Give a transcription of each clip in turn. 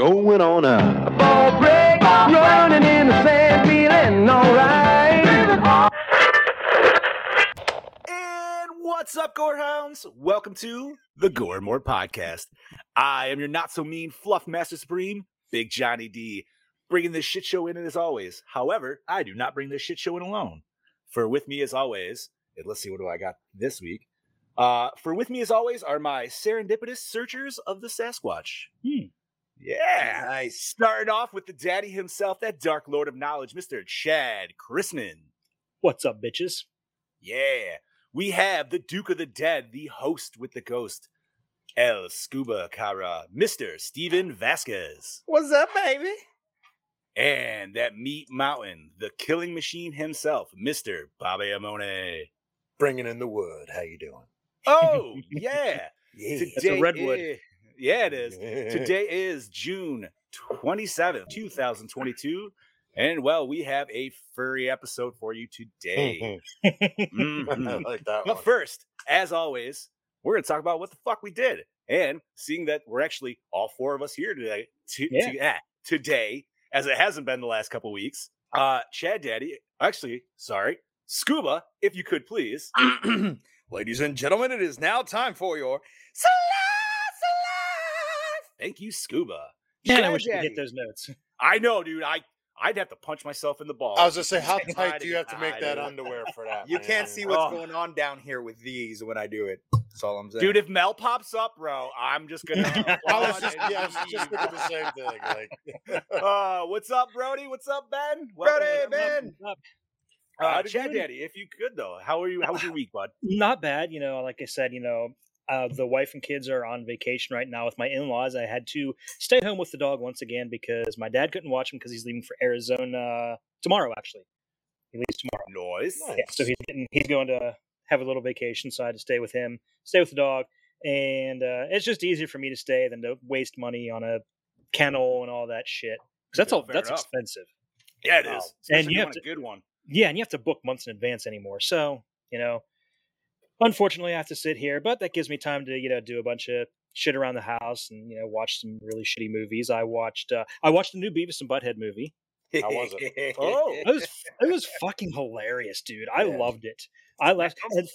We're going on now. A ball break, running in the sand, feeling alright. And what's up, Gorehounds? Welcome to the Gore and More podcast. I am your not so mean fluff master supreme, Big Johnny D, bringing this shit show in as always. However, I do not bring this shit show in alone. For with me as always, and let's see what do I got this week. Uh, for with me as always are my serendipitous searchers of the Sasquatch. Hmm. Yeah, nice. Starting off with the daddy himself, that dark lord of knowledge, Mister Chad Chrisman. What's up, bitches? Yeah, we have the Duke of the Dead, the host with the ghost, El Scuba Cabra, Mr. Steven Vasquez. What's up, baby? And that meat mountain, the killing machine himself, Mr. Bobby Amone. Bringing in the wood. How you doing? Oh, yeah. It's a redwood. is- yeah, it is. Today is June 27th, 2022. And well, we have a furry episode for you today. Mhm. I like that But one. first, as always, we're going to talk about what the fuck we did. And seeing that we're actually all four of us here today, to, Yeah. to- ah, today, as it hasn't been the last couple weeks, uh, Chad Daddy, actually, sorry, Scuba, if you could please. Ladies and gentlemen, it is now time for your Thank you, Scuba. Man, I Chad wish I could Daddy. hit those notes. I know, dude. I I'd have to punch myself in the balls. I was just say, how tight do you have to make that underwear for that? You man? can't see what's Oh. going on down here with these when I do it. That's all I'm saying. dude. If Mel pops up, bro, I'm just gonna. I was just, yeah, I was just leave. thinking the same thing. Like, Uh, what's up, Brody? What's up, Ben? Brody, Welcome, Ben. Uh, Chad. Daddy, if you could though, how are you? How was your week, bud? Not bad, you know. Like I said, you know, uh, the wife and kids are on vacation right now with my in-laws. I had to stay home with the dog once again because my dad couldn't watch him because he's leaving for Arizona tomorrow. Actually, he leaves tomorrow. Noise. Yeah, so he's getting, he's going to have a little vacation, so I had to stay with him, stay with the dog, and uh, it's just easier for me to stay than to waste money on a kennel and all that shit. Because that's all fair that's enough. expensive. Yeah, it is. Wow. And you have want a good one. Yeah, and you have to book months in advance anymore. So, you know, unfortunately, I have to sit here, but that gives me time to, you know, do a bunch of shit around the house and, you know, watch some really shitty movies. I watched, uh, I watched the new Beavis and Butthead movie. How was it? Oh, It was, it was fucking hilarious, dude. I Yeah. loved it. I laughed. And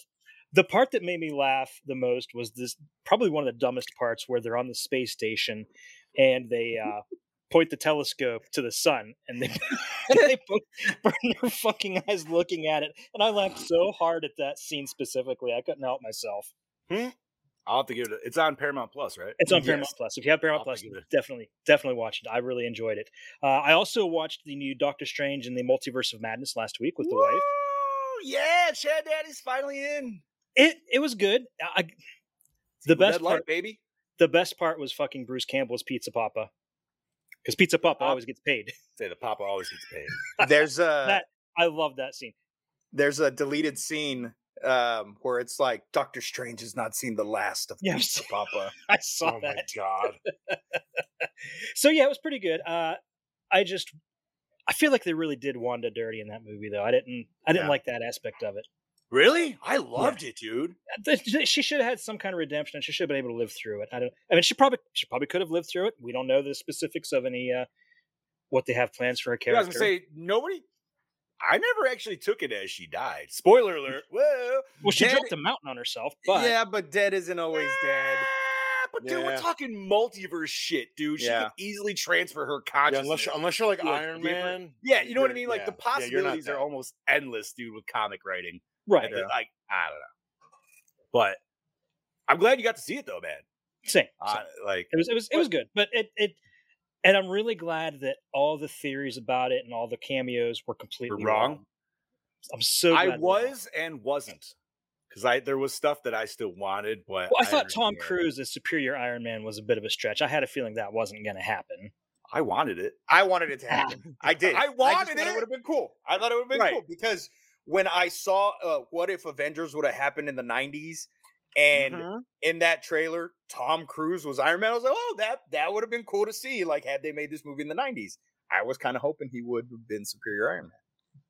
the part that made me laugh the most was this, probably one of the dumbest parts where they're on the space station and they, uh, point the telescope to the sun and they, they both burn their fucking eyes looking at it. And I laughed so hard at that scene specifically, I couldn't help myself. I'll have to give it. A, it's on Paramount Plus, right? It's on Yes. Paramount Plus. If you have Paramount I'll Plus, definitely, definitely watch it. I really enjoyed it. Uh, I also watched the new Doctor Strange and the Multiverse of Madness last week with the wife. Woo! Yeah, Chad Daddy's finally in. It it was good. I, the best that light, part, baby. the best part was fucking Bruce Campbell's Pizza Poppa, because Pizza Poppa Pop- always gets paid. Say the Papa always gets paid. there's a That I love that scene. there's a deleted scene um, where it's like Doctor Strange has not seen the last of Yeah, I've Pizza Poppa. I saw Oh my god! so yeah, it was pretty good. Uh, I just I feel like they really did Wanda dirty in that movie, though. I didn't I didn't Yeah. like that aspect of it. Really? I loved it, dude. Uh, She should have had some kind of redemption. and She should have been able to live through it. I don't. I mean, she probably she probably could have lived through it. We don't know the specifics of any uh, what they have plans for her Yeah, I was character. gonna say nobody. I never actually took it as she died. Spoiler alert. Whoa. well, she Dead- dropped a mountain on herself, but yeah, but dead isn't always dead. Ah, But dude, we're talking multiverse shit, dude. She Yeah. could easily transfer her Yeah, consciousness. unless you're, unless you're like Iron Man. Yeah, you know what I mean? Like yeah. the Yeah, possibilities are almost endless, dude, with comic writing. Right, And, Like, I don't know. But I'm glad you got to see it though, man. same. Uh, same. like It was it was it was good, but it it and I'm really glad that all the theories about it and all the cameos were completely wrong? I'm so glad I was and wasn't. Because I there was stuff that I still wanted, but Well, I thought Tom. Cruise as Superior Iron Man was a bit of a stretch. I had a feeling that wasn't going to happen. I wanted it. I wanted it to happen. I did. I wanted it. it. would have been cool. I thought it would have been Right. cool because when I saw uh, what if Avengers would have happened in the '90s, and Mhm. in that trailer, Tom Cruise was Iron Man. I was like, oh, that that would have been cool to see. Like, had they made this movie in the '90s, I was kind of hoping he would have been Superior Iron Man.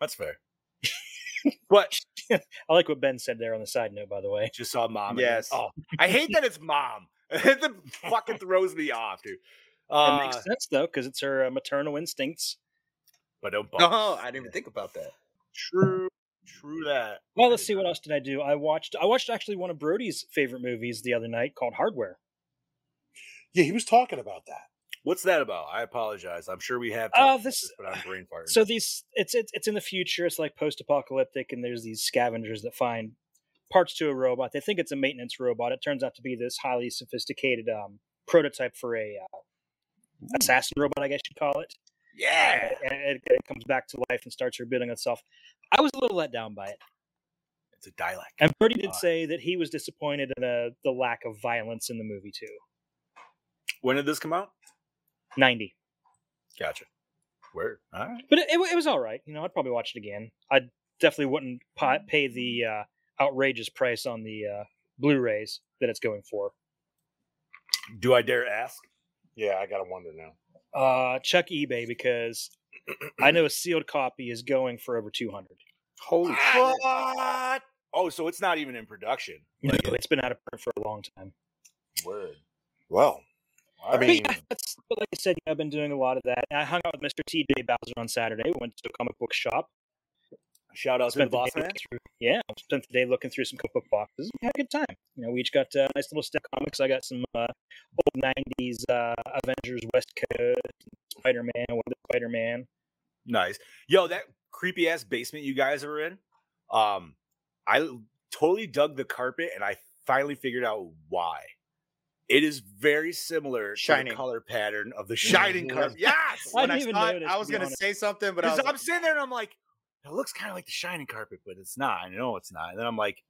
That's fair. but I like what Ben said there on the side note, by the way. just saw mom. Yes. Oh, I hate that it's mom. it fucking throws me off, dude. It Uh, makes sense though, because it's her uh, maternal instincts. but don't. No, Oh, I didn't even think about that. True. True that. Well, let's see what else did I do. I watched. I watched actually one of Brody's favorite movies the other night called Hardware. Yeah, he was talking about that. What's that about? I apologize. I'm sure we have. Uh, talked about this- but I'm brain farting. So these, it's it's it's in the future. It's like post-apocalyptic, and there's these scavengers that find parts to a robot. They think it's a maintenance robot. It turns out to be this highly sophisticated um, prototype for a uh, assassin robot, I guess you'd call it. Yeah. and it, it comes back to life and starts rebuilding itself. I was a little let down by it. It's a dialect. And Brody did Uh, say that he was disappointed in uh, the lack of violence in the movie too. When did this come out? Ninety, Gotcha. Where? All right. but it, it, it was all right. You know, I'd probably watch it again. I definitely wouldn't pa- pay the uh, outrageous price on the uh, Blu-rays that it's going for. Do I dare ask? Yeah, I gotta wonder now. Uh, check eBay because I know a sealed copy is going for over two hundred. Holy What? Oh, so it's not even in production. Like, It's been out of print for a long time. Word. Well, I But mean, yeah, that's but like I said, I've been doing a lot of that. I hung out with Mr. T.J. Bowser on Saturday. We went to a comic book shop. Shout out to the Spent the boss man. through, yeah, spent the day looking through some comic book boxes. We had a good time. You know, we each got uh, nice little stack of comics. I got some uh, old '90s uh, Avengers West Coast, Spider Man, Wonder Spider Man. Nice. Yo, that creepy ass basement you guys are in. Um, I l- totally dug the carpet and I finally figured out why. It is very similar to the color pattern of the shining carpet. Yes. I didn't I even notice, I to was be gonna say something, but I was, I'm like, sitting there and I'm like, it looks kind of like the shining carpet, but it's not. I know it's not. And then I'm like,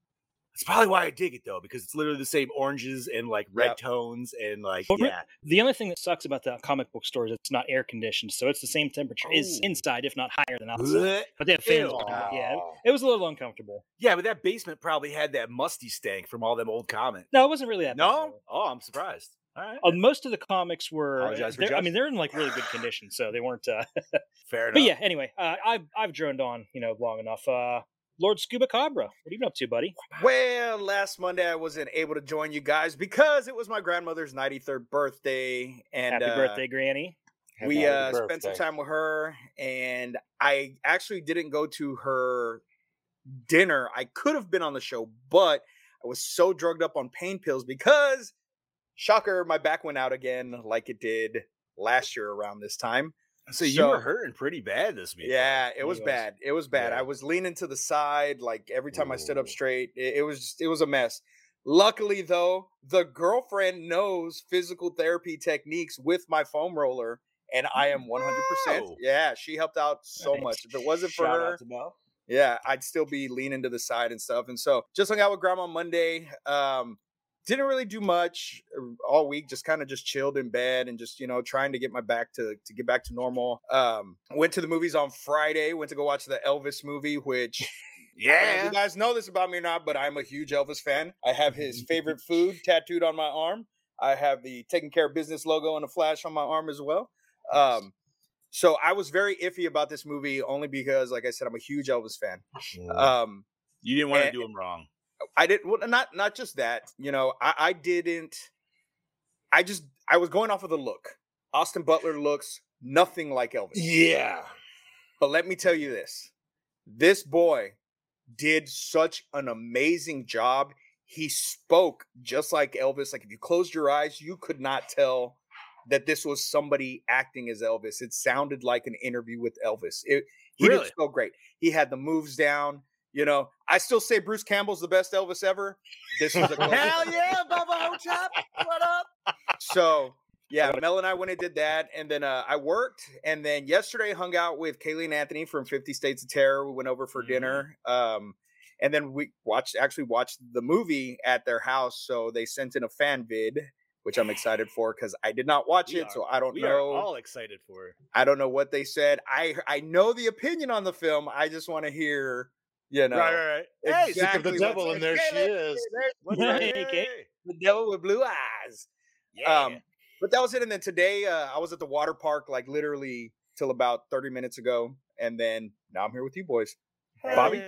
that's probably why I dig it though, because it's literally the same oranges and like red Yep. tones and like re- yeah. The only thing that sucks about the comic book store is it's not air conditioned, so it's the same temperature. It's Oh. inside, if not higher than outside. Blech. But they have fans. Yeah, it- was a little uncomfortable. Yeah, but that basement probably had that musty stank from all them old comics. No, it wasn't really that. No? though. Oh, I'm surprised. All right. Uh, most of the comics were for i mean, they're in like really good condition, so they weren't. Uh, Fair enough. but yeah, anyway, uh, I've I've droned on, you know, long enough. Uh, Lord Scuba Cabra, what have you been up to, buddy? Well, last Monday I wasn't able to join you guys because it was my grandmother's 93rd birthday, and Happy uh, birthday, Granny! we Happy uh, spent some time with her, and I actually didn't go to her dinner. I could have been on the show, but I was so drugged up on pain pills because, shocker, my back went out again, like it did last year around this time. So you were hurting pretty bad this week. Yeah, it was was. bad. It was bad. Yeah. I was leaning to the side, like every time I stood up straight. It, it was just, it was a mess. Luckily, though, the girlfriend knows physical therapy techniques with my foam roller, and I am one hundred percent. Wow. Yeah, she helped out so much. If it wasn't for Shout her, out to Mel. yeah, I'd still be leaning to the side and stuff. And so, just hung out with grandma Monday. Um, didn't really do much uh, all week. Just kind of just chilled in bed and just you know trying to get my back to to get back to normal. Um, went to the movies on Friday. Went to go watch the Elvis movie, which. I don't know if Yeah. you guys know this about me or not, but I'm a huge Elvis fan. I have his favorite food tattooed on my arm. I have the taking care of business logo and a flash on my arm as well. Um, so I was very iffy about this movie only because, like I said, I'm a huge Elvis fan. Um, You didn't want to do him wrong. I didn't. Well, not not just that. You know, I, I didn't. I just I was going off of the look. Austin Butler looks nothing like Elvis. yeah. But let me tell you this: this boy did such an amazing job. He spoke just like Elvis. Like if you closed your eyes, you could not tell that this was somebody acting as Elvis. It sounded like an interview with Elvis. It, he Really? did so great. He had the moves down. You know, I still say Bruce Campbell's the best Elvis ever. This was a close Hell yeah, Bubba Ho-Tep. What up? so yeah, Mel and I went and did that, and then uh, I worked, and then yesterday hung out with Kaylee and Anthony from Fifty States of Terror. We went over for Mhm. dinner, um, and then we watched actually watched the movie at their house. So they sent in a fan vid, which I'm excited for because I did not watch We it, are- so I don't We are know. all excited for. it. I don't know what they said. I I know the opinion on the film. I just want to hear, you know, Right, right, right. Hey, of the devil, what's- and there she there- is. there's what's Yeah, up? hey, Kate. Hey. the devil with blue eyes. Yeah. Um, but that was it. And then today, uh, I was at the water park, like literally till about 30 minutes ago, and then now I'm here with you boys. Bobby?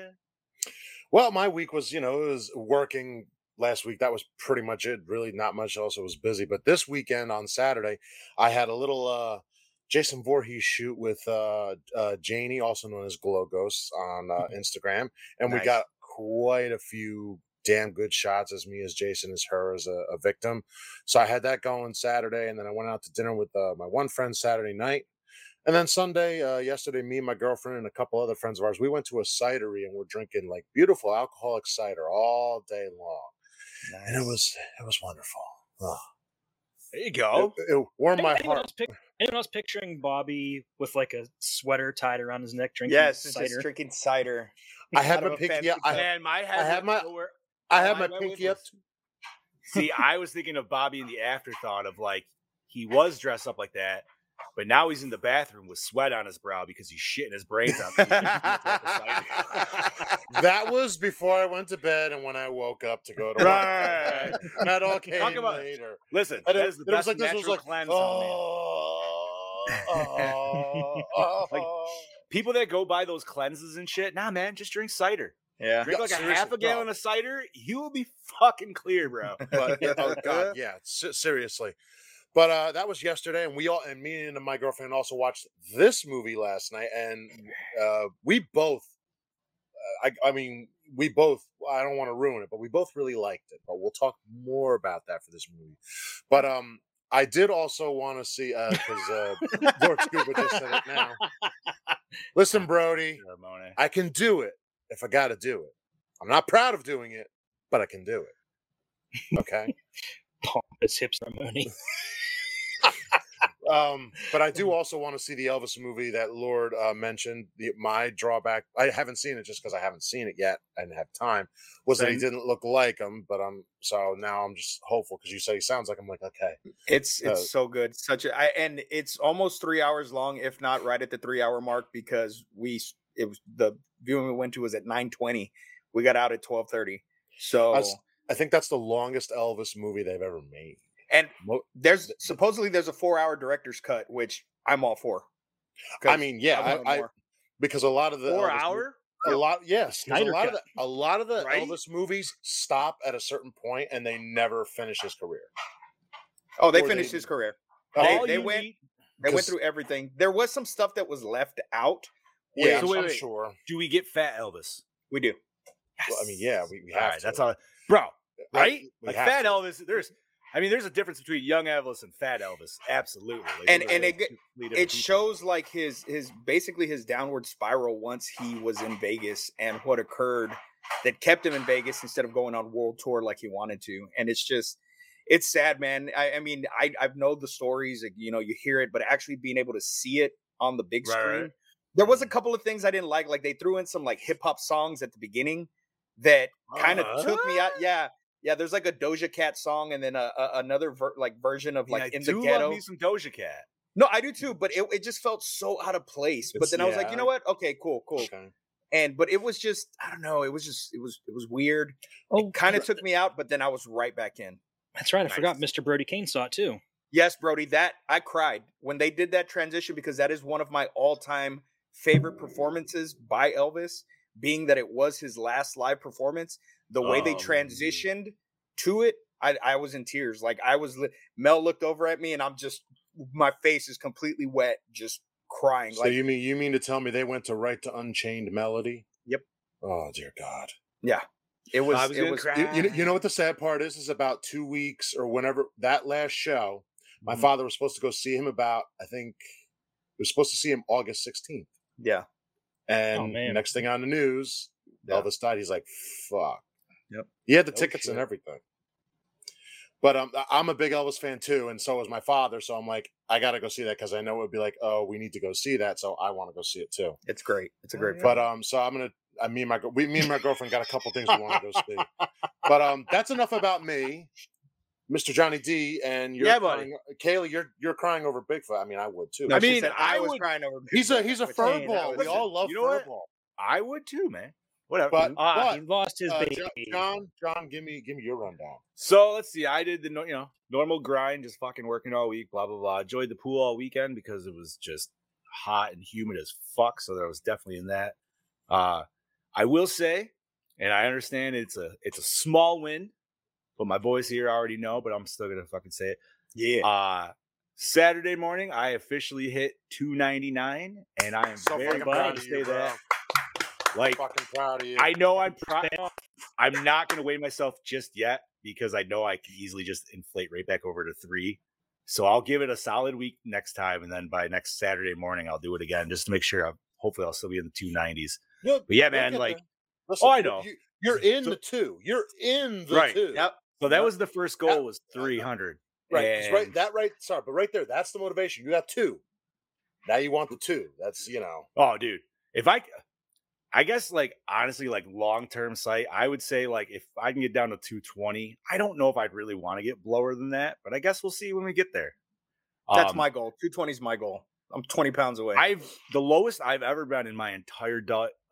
Well, my week was, you know, it was working last week. That was pretty much it. Really, not much else. I was busy. But this weekend on Saturday, I had a little uh Jason Voorhees shoot with uh, uh Janie, also known as Glow Ghosts, on uh, Instagram, and we got quite a few damn good shots as me as Jason as her as a, a victim. So I had that going Saturday, and then I went out to dinner with uh, my one friend Saturday night. And then Sunday, uh, yesterday, me and my girlfriend and a couple other friends of ours, we went to a cidery and we're drinking like beautiful alcoholic cider all day long, and it was it was wonderful. Oh, There you go. it warmed my heart. else pic- anyone else picturing Bobby with like a sweater tied around his neck drinking Yes, cider? just drinking cider. I had my a pinky. up- I, Man, my head. had my- nowhere- I Oh, had my went pinky up. See, I was thinking of Bobby in the afterthought of like he was dressed up like that, but now he's in the bathroom with sweat on his brow because he's shitting his brains out. because he's drinking a drop of cider. that was before I went to bed and when I woke up to go to work. Right. That all came Talk about- later. Listen, And that it, is the it was best like this was natural like cleanse on man. Oh. Oh, oh, Like. People that go buy those cleanses and shit, nah, man, just drink cider. Yeah. Drink Yeah, like a half a no. gallon of cider, you will be fucking clear, bro. but oh god, yeah, se- seriously. But uh, that was yesterday, and we all and me and my girlfriend also watched this movie last night, and uh, we both, uh, I, I mean, we both. I don't want to ruin it, but we both really liked it. But we'll talk more about that for this movie. But um, I did also want to see because uh, Lord Scuba just said it now. Listen, Brody, I can do it if I got to do it. I'm not proud of doing it, but I can do it. Okay. Pompous hip ceremony. Um, but I do also want to see the Elvis movie that Lord uh, mentioned. The, my drawback, I haven't seen it just because I haven't seen it yet and have time, was that he didn't look like him. But I'm so now I'm just hopeful because you say he sounds like I'm like okay. It's it's Uh, so good. Such a I, and it's almost three hours long, if not right at the three hour mark, because we it was the viewing we went to was at nine twenty. We got out at twelve thirty. So I think that's the longest Elvis movie they've ever made. And there's supposedly there's a four hour director's cut, which I'm all for. I mean, yeah, wanted I, I because a lot of the Four Elvis mo- hour? a lot yes, a Snyder lot of the, a lot of the Right? Elvis movies stop at a certain point and they never finish his career. oh, they or finished they- his career. Oh, They, All they went need- they went 'cause- through everything. There was some stuff that was left out. yeah, I'm, So wait, I'm wait. sure. do we get Fat Elvis? We do. Well, I mean, yeah, we, we have right, to. that's all, bro. Right? we Like Fat to. Elvis. There's, I mean, there's a difference between young Elvis and Fat Elvis. Absolutely. Like, And- and it two ge- completely different it shows like his his basically his downward spiral once he was in Vegas and what occurred that kept him in Vegas instead of going on world tour like he wanted to. And it's just it's sad, man. I, I mean, I I've known the stories, you know, you hear it, but actually being able to see it on the big screen. right. There was a mm-hmm. couple of things I didn't like. Like they threw in some like hip hop songs at the beginning that kind of took me out. Yeah. Yeah, there's like a Doja Cat song and then a, a another ver- like version of I mean, like I in the do ghetto. love me some Doja Cat. No, I do too, but it, it just felt so out of place. But It's- then I was like, you know what? Okay, cool, cool. Okay. And but it was just I don't know. It was just it was it was weird. Oh, Kind of took me out, but then I was right back in. That's right. I forgot Mr. Brody Kane saw it too. Yes, Brody, that I cried when they did that transition because that is one of my all-time favorite performances by Elvis, being that it was his last live performance. The way they Oh. transitioned to it, I, I was in tears. Like I was, Mel looked over at me, and I'm just, my face is completely wet, just crying. So like you mean you mean to tell me they went to right to Unchained Melody? Yep. Oh dear God. Yeah. It was, I was it gonna was. cry. You, you, know- what the sad part is? Is about two weeks or whenever that last show, my Mhm. father was supposed to go see him about. I think we were supposed to see him August sixteenth. Yeah, And man. next thing on the news, Yeah. Elvis died. He's like, "Fuck." Yep. He had the Oh, tickets and everything. But um, I- I'm a big Elvis fan too, and so was my father. So I'm like, I got to go see that because I know it would be like, oh, we need to go see that. So I want to go see it too. it's great. It's a Oh, great yeah. But um, so I'm gonna. I mean, my we me and my girlfriend got a couple things we want to go see. But um, that's enough about me. Mr. Johnny D, and you're Yeah, buddy. crying, Kaylee, you're you're crying over Bigfoot. I mean, I would too. No, I mean, said I I was would- crying over. Bigfoot, he's a he's a which- fur hey, ball. We all love you know fur what? ball. I would too, man. Whatever. But Ah, but he lost his uh, baby. John, John, give me give me your rundown. So let's see. I did the no- you know normal grind, just fucking working all week, blah blah blah. Enjoyed the pool all weekend because it was just hot and humid as fuck. So there was definitely in that. Uh, I will say, and I understand it's a it's a small win, but my boys here I already know. But I'm still gonna fucking say it. Yeah. Uh Saturday morning, I officially hit 299, and I am So very proud to say you, that. Like Fucking proud of you. I know I'm proud. I'm not going to weigh myself just yet because I know I can easily just inflate right back over to three. So I'll give it a solid week next time, and then by next Saturday morning, I'll do it again just to make sure. I'm, hopefully, I'll still be in the two nineties. But yeah, man, like. Listen, I know. you, you're in So- the two. You're in the Right, two. Yep. So that was the first goal was three hundred. Right. 'cause right. That right. Sorry, but right there, that's the motivation. You got two. Now you want the two. That's you know. Oh, dude, if I, I guess like honestly, like long term sight, I would say like if I can get down to two twenty, I don't know if I'd really want to get lower than that, but I guess we'll see when we get there. That's Um, my goal. 220 is my goal. I'm 20 pounds away. I've the lowest I've ever been in my entire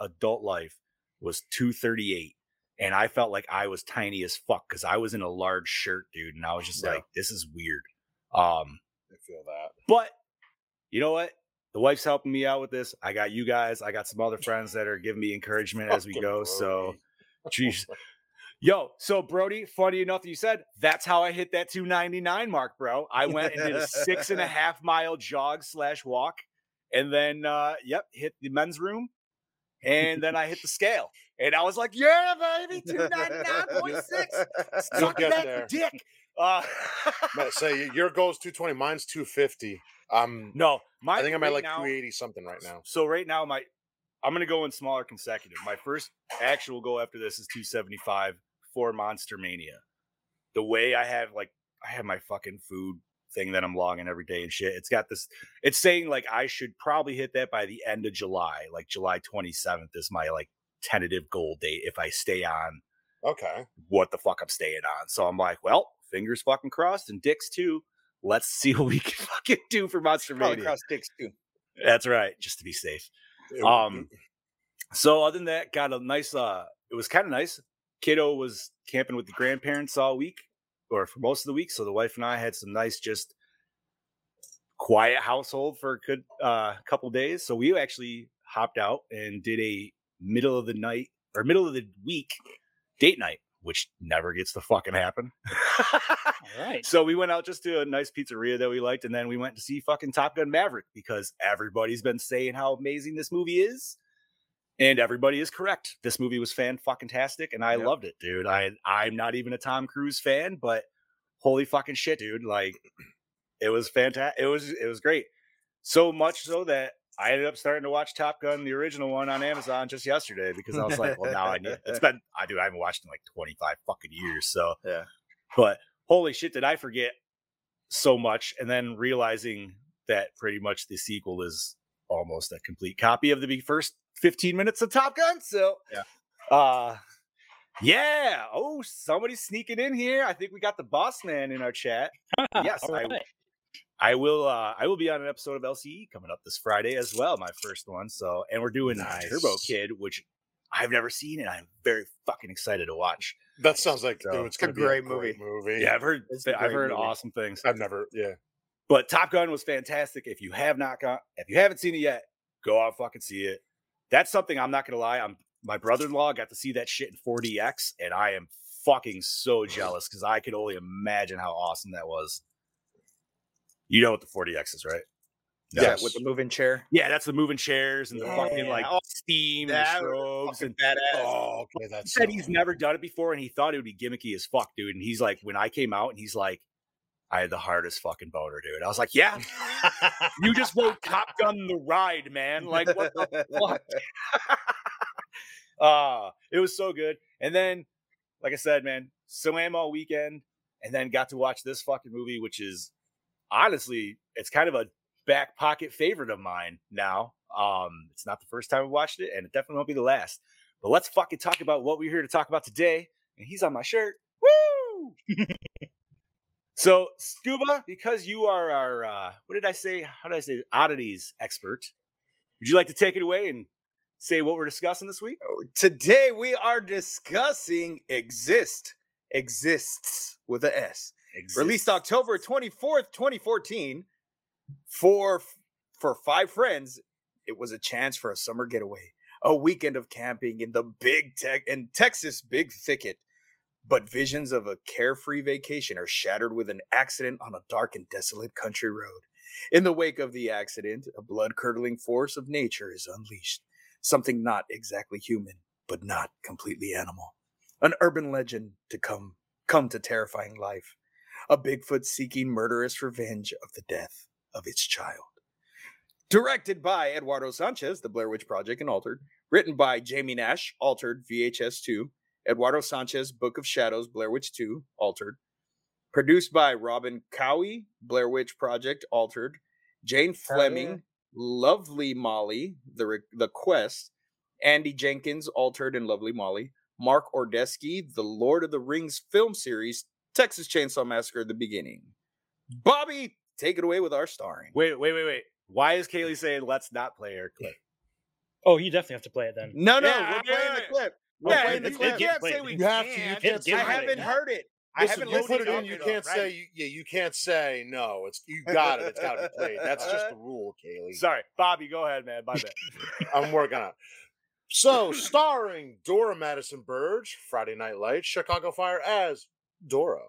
adult life was 238. And I felt like I was tiny as fuck because I was in a large shirt, dude. And I was just Yeah. like, this is weird. Um, I feel that. but you know what? The wife's helping me out with this. I got you guys. I got some other friends that are giving me encouragement as we go. So Jeez. Yo, so Brody, funny enough you said that's how I hit that 299 mark, bro. I went and did a six and a half mile jog slash walk, and then uh yep, hit the men's room, and then I hit the scale. And I was like, yeah, baby, 299.6. You'll Suck that there. dick. Uh, say your goal's 220, mine's 250. Um, no, my I think I'm right at like now, 280 something right now. So right now, my I'm gonna go in smaller consecutive. My first actual goal after this is 275 for Monster Mania. The way I have like I have my fucking food thing that I'm logging every day and shit. It's got this. It's saying like I should probably hit that by the end of July, like July 27th is my like tentative goal date if I stay on Okay. what the fuck I'm staying on. So I'm like, well, fingers fucking crossed and dicks too. Let's see what we can fucking do for Monster Mania. cross dicks too. That's right, just to be safe. Um, so other than that, got a nice. uh It was kind of nice. Kiddo was camping with the grandparents all week, or for most of the week. So the wife and I had some nice, just quiet household for a good uh, couple days. So we actually hopped out and did a middle of the night or middle of the week date night, which never gets to fucking happen. All right. So we went out just to a nice pizzeria that we liked, and then we went to see fucking Top Gun Maverick because everybody's been saying how amazing this movie is, and everybody is correct. This movie was fan fucking tastic, and I Yep. loved it, dude. I I'm not even a Tom Cruise fan, but holy fucking shit, dude! Like it was fantastic. It was it was great. So much so that I ended up starting to watch Top Gun, the original one, on Amazon just yesterday because I was like, well, now I need. It's been I do I haven't watched in like 25 fucking years, so Yeah. but holy shit, did I forget so much? And then realizing that pretty much the sequel is almost a complete copy of the first 15 minutes of Top Gun. So, Yeah. Uh, yeah. Oh, somebody's sneaking in here. I think we got the boss man in our chat. Yes, I. I will. Uh, I will be on an episode of LCE coming up this Friday as well, my first one. So, and we're doing Turbo Kid, which I've never seen, and I'm very fucking excited to watch. that sounds like So, it's going a be a great great movie. Yeah, I've heard. I've heard movie. awesome things. I've never. Yeah. But Top Gun was fantastic. If you have not got, if you haven't seen it yet, go out and fucking see it. That's something I'm not gonna lie. I'm my brother-in-law got to see that shit in 4DX, and I am fucking so jealous because I could only imagine how awesome that was. You know what the 4DX is, right? Yeah, with the moving chair. Yeah, that's the moving chairs and the fucking Yeah. like Oh, steam and That the strobes and badass. Oh, okay. he said so he's cool. never done it before and he thought it would be gimmicky as fuck, dude. And he's like, when I came out and he's like, I had the hardest fucking boner, dude. I was like, yeah, you just wrote Top Gun the ride, man. Like, what the fuck? uh, it was so good. And then, like I said, man, swam all weekend and then got to watch this fucking movie, which is honestly, it's kind of a back pocket favorite of mine now. Um, it's not the first time I watched it, and it definitely won't be the last. But let's fucking talk about what we're here to talk about today. And he's on my shirt. Woo! So, Scuba, because you are our, uh, what did I say? How did I say? Oddities expert. Would you like to take it away and say what we're discussing this week? Today we are discussing Exist. Exists with a S. Released October 24th, 2014. For for five friends, it was a chance for a summer getaway, a weekend of camping in the big tech in Texas big thicket. But visions of a carefree vacation are shattered with an accident on a dark and desolate country road. In the wake of the accident, a blood curdling force of nature is unleashed. Something not exactly human, but not completely animal. An urban legend to come come to terrifying life. A Bigfoot seeking murderous revenge of the death of its child. Directed by Eduardo Sanchez, The Blair Witch Project and Altered. Written by Jamie Nash, Altered VHS 2. Eduardo Sanchez, Book of Shadows, Blair Witch 2, Altered. Produced by Robin Cowie, Blair Witch Project, Altered. Jane Fleming, Lovely Molly, The, Re- the Quest. Andy Jenkins, Altered and Lovely Molly. Mark Ordesky, The Lord of the Rings film series, Texas Chainsaw Massacre, The Beginning. Bobby, take it away with our starring. Wait, wait, wait, wait. Why is Kaylee saying let's not play her clip? Oh, you definitely have to play it then. No, no, Yeah, we're playing yeah. the clip. We're yeah, playing and the you can't say we You have to- you can't. can't say I haven't can't. heard it. I haven't you listened put it in. You can't right? say. You, yeah, you can't say no. It's you got it. It's got to be played. That's just the rule, Kaylee. Sorry, Bobby, go ahead, man. My bad. I'm working on. it. So, starring Dora Madison Burge, Friday Night Lights, Chicago Fire as Dora,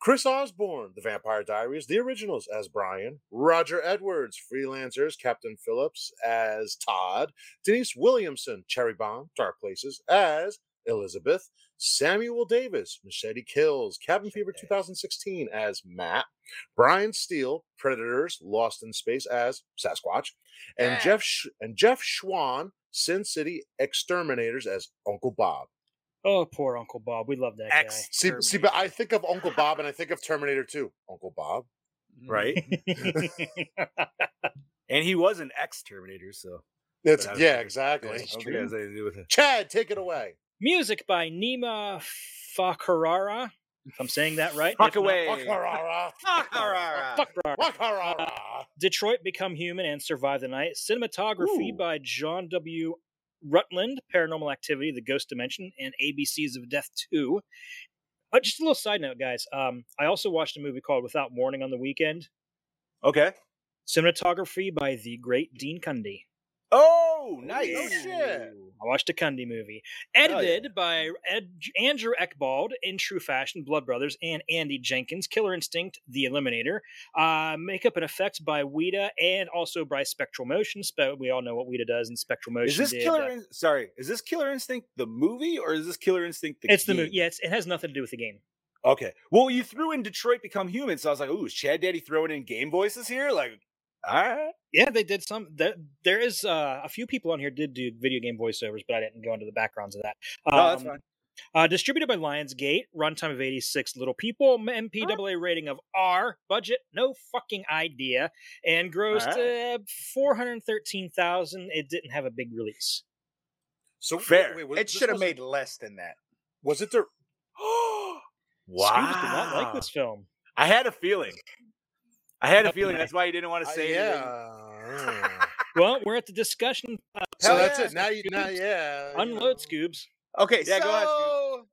Chris Osborne, The Vampire Diaries, the originals as Brian, Roger Edwards, Freelancers, Captain Phillips as Todd, Denise Williamson, Cherry Bomb, Dark Places as Elizabeth, Samuel Davis, Machete Kills, Cabin Fever 2016 as Matt, Brian Steele, Predators, Lost in Space as Sasquatch, and. Jeff Sh- and Jeff Schwann, Sin City Exterminators as Uncle Bob. Oh, poor Uncle Bob. We love that guy. See, see, but I think of Uncle Bob and I think of Terminator 2. Uncle Bob. right? And he was an ex Terminator, so It's, But I was yeah, thinking- exactly. I don't has anything to do with it. Chad, take it away. Music by Nima Fakarara. If I'm saying that right. Fuck If not, away. Wakarara. Fakarara. Wakarara. Detroit Become Human and Survive the Night. Cinematography Ooh. by John W. Rutland. Paranormal Activity, The Ghost Dimension, and ABCs of Death 2. Uh, just a little side note, guys. Um, I also watched a movie called Without Warning on the weekend. Okay. Cinematography by the great Dean Cundey. Oh, nice. Oh, shit. I watched a Cundey movie. yeah. Edited by Ed, Andrew Eckbald in true fashion, Blood Brothers, and Andy Jenkins, Killer Instinct, The Eliminator. Uh, makeup and effects by Weta and also by Spectral Motion. Spe- we all know what Weta does in Spectral Motion. Is this did, Killer? uh, In- Sorry, is this Killer Instinct the movie or is this Killer Instinct the? Game? It's the movie. Yeah, it has nothing to do with the game. Okay. Well, you threw in Detroit Become Human, so I was like, "Ooh, is Chad Daddy throwing in game voices here?" Like, all right. Yeah, they did some. There, there is uh, a few people on here did do video game voiceovers, but I didn't go into the backgrounds of that. No, that's Um, fine. Uh, distributed by Lionsgate, runtime of 86 little people, MPAA rating of R, budget no fucking idea, and grossed Alright. uh, 413,000. It didn't have a big release. So wait, Fair. wait, was- It should have made less than that. Was it the? wow. Scoops did not like this film. I had a feeling. I had a feeling that's why you didn't want to Uh, say anything. yeah. Well, we're at the discussion. Uh, so that's yeah, it. Now you, now, yeah. unload, know. Scoobs. Okay, Yeah, so go ahead, Stu.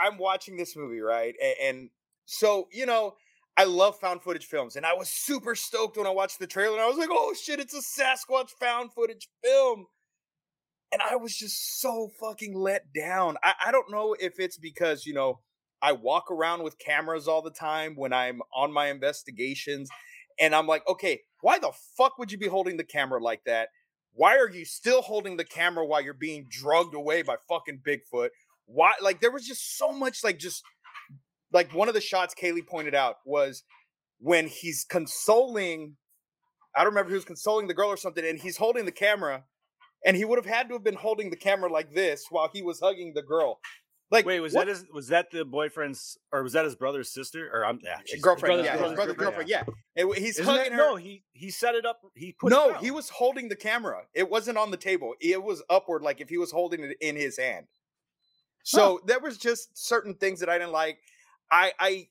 I'm watching this movie, right? And, and so, you know, I love found footage films, and I was super stoked when I watched the trailer. And I was like, "Oh shit, it's a Sasquatch found footage film!" And I was just so fucking let down. I, I don't know if it's because you know I walk around with cameras all the time when I'm on my investigations, and I'm like, okay, why the fuck would you be holding the camera like that? Why are you still holding the camera while you're being drugged away by fucking Bigfoot? Why? Like, there was just so much, like, just like one of the shots Kaylee pointed out was when he's consoling. I don't remember who's consoling the girl or something, and he's holding the camera, and he would have had to have been holding the camera like this while he was hugging the girl. Like, Wait, was what- that his? Was that the boyfriend's, or was that his brother's sister? Or I'm yeah, she's- girlfriend? brother's yeah, his girlfriend, brother, yeah. girlfriend. Yeah, And w- he's Isn't hugging that- her. No, he he set it up. He put. it No, down. he was holding the camera. It wasn't on the table. It was upward, like if he was holding it in his hand. So there was just certain things that I didn't like. I I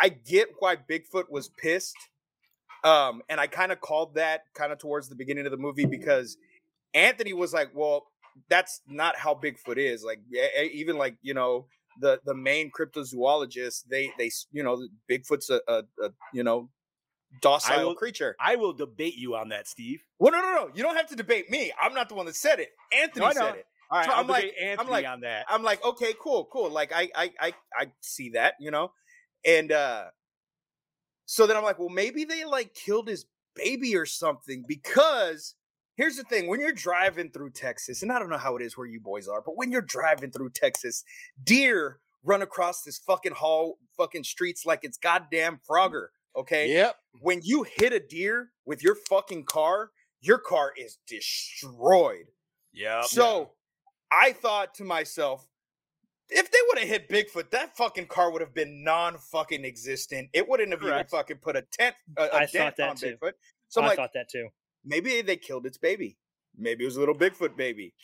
I get why Bigfoot was pissed. Um, and I kind of called that kind of towards the beginning of the movie because Anthony was like, "Well, that's not how Bigfoot is." Like, even like you know the the main cryptozoologists, they they you know Bigfoot's a, a, a you know docile will- creature. I will debate you on that, Steve. Well, no, no, no. You don't have to debate me. I'm not the one that said it. Anthony I know. said it. All right, So I'm like- debate I'm Anthony like- on that. I'm like, okay, cool, cool. Like I I I I see that, you know? And uh so then I'm like, well, maybe they like killed his baby or something because here's the thing, when you're driving through Texas, and I don't know how it is where you boys are, but when you're driving through Texas, deer run across this fucking hall fucking streets like it's goddamn Frogger, okay? Yep. When you hit a deer with your fucking car, your car is destroyed. yeah. So I thought to myself, if they would have hit Bigfoot, that fucking car would have been non fucking existent. It wouldn't have even fucking put a tent, a, a I thought dent that on too. Bigfoot. So I'm I like, thought that too. Maybe they killed its baby. Maybe it was a little Bigfoot baby.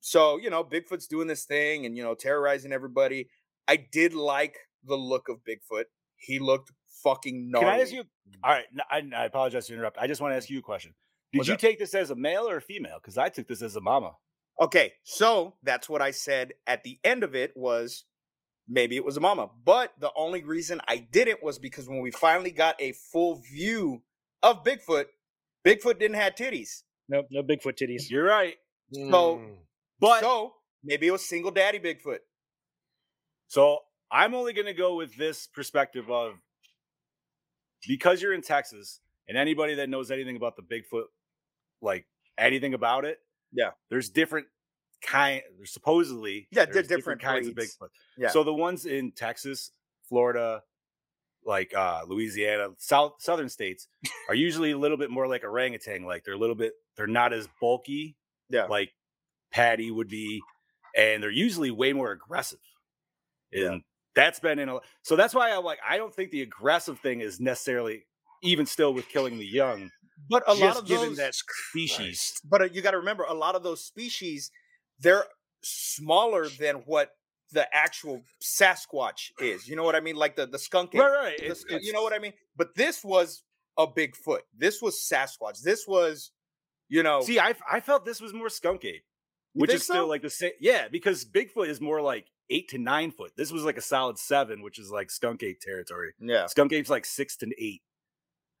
So you know, Bigfoot's doing this thing and you know terrorizing everybody. I did like the look of Bigfoot. He looked fucking gnarly. Can I ask you? All right, I, I apologize to interrupt. I just want to ask you a question. Did What's you up? take this as a male or a female? Because I took this as a mama. Okay, so that's what I said at the end of it was maybe it was a mama. But the only reason I didn't was because when we finally got a full view of Bigfoot, Bigfoot didn't have titties. Nope, no Bigfoot titties. You're right, So- Mm. but so, so maybe it was single daddy Bigfoot. So I'm only going to go with this perspective of because you're in Texas, and anybody that knows anything about the Bigfoot, like anything about it, Yeah. there's different kind. There's supposedly Yeah, they're there's different kinds breeds. of Bigfoot. Yeah. So the ones in Texas, Florida, like uh Louisiana, south southern states are usually a little bit more like orangutan. Like they're a little bit, they're not as bulky. Yeah. Like Patty would be, and they're usually way more aggressive. And Yeah. that's been in a so that's why I'm like, I don't think the aggressive thing is necessarily even still with killing the young, But a lot of given those, that species. but uh, you got to remember, a lot of those species, they're smaller than what the actual Sasquatch is. You know what I mean? Like the the skunk ape. Right, right. the It's- you it's- know what I mean? But this was a Bigfoot. This was Sasquatch. This was, you know, See, I I felt this was more skunk ape, which is still like the same. Yeah, because Bigfoot is more like eight to nine foot. This was like a solid seven, which is like skunk ape territory. yeah. Skunk ape's like six to eight.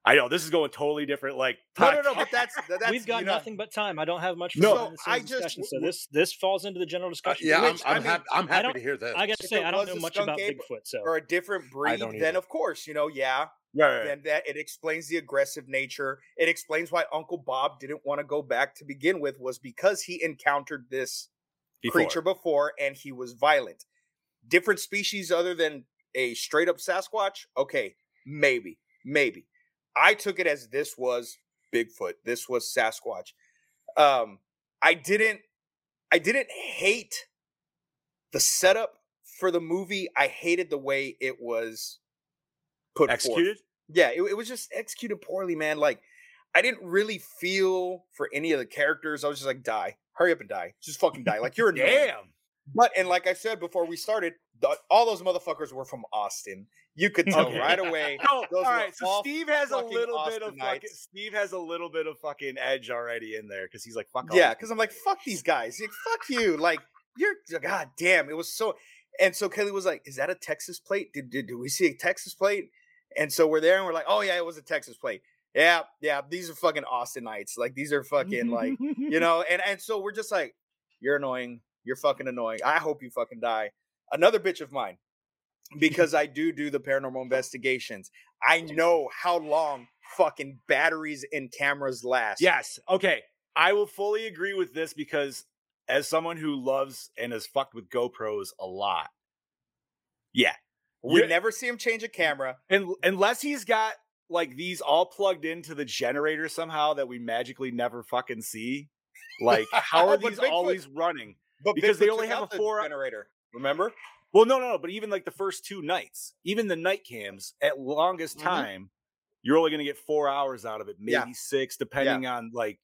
I know this is going totally different. Like No, no, no. But that's that's We've got you know, nothing but time. I don't have much for No, behind the I just- discussion, so this this falls into the general Uh, discussion. yeah, I'm, Which, I'm, I mean, hap- I'm happy to hear this. I gotta say, I don't know much about Bigfoot, so or a different breed, then of course, you know, yeah, Right, right. then that it explains the aggressive nature. It explains why Uncle Bob didn't want to go back to begin with was because he encountered this Before. creature before and he was violent. Different species other than a straight up Sasquatch? Okay, maybe, maybe. I took it as this was Bigfoot. This was Sasquatch. Um, I didn't I didn't hate the setup for the movie. I hated the way it was put forth. executed. Yeah, it, it was just executed poorly, man. Like, I didn't really feel for any of the characters. I was just like, die, hurry up and die, just fucking die. Like you're a Damn. But and like I said before we started, the, all those motherfuckers were from Austin. You could tell Okay. right away. No, Those all right. So Steve has a little bit of fucking. Steve has a little bit of fucking edge already in there because he's like, fuck. Yeah, because I'm like, fuck these guys. Like, fuck you. Like you're god damn. It was so. And so Kelly was like, "Is that a Texas plate? Did did, did we see a Texas plate?" And so we're there and we're like, "Oh yeah, it was a Texas plate." Yeah, yeah. These are fucking Austinites. Like these are fucking like you know. And and so we're just like, "You're annoying. You're fucking annoying. I hope you fucking die." Another bitch of mine, because I do do the paranormal investigations. I know how long fucking batteries and cameras last. Yes. Okay. I will fully agree with this because as someone who loves and has fucked with GoPros a lot. Yeah. we never see him change a mm, camera. And unless he's got like these all plugged into the generator somehow that we magically never fucking see. Like, how are these always running? But Because they only have a four- generator. Remember? Well, no, no, no. But even like the first two nights, even the night cams, at longest Mhm. time, you're only going to get four hours out of it, maybe Yeah. six, depending on like.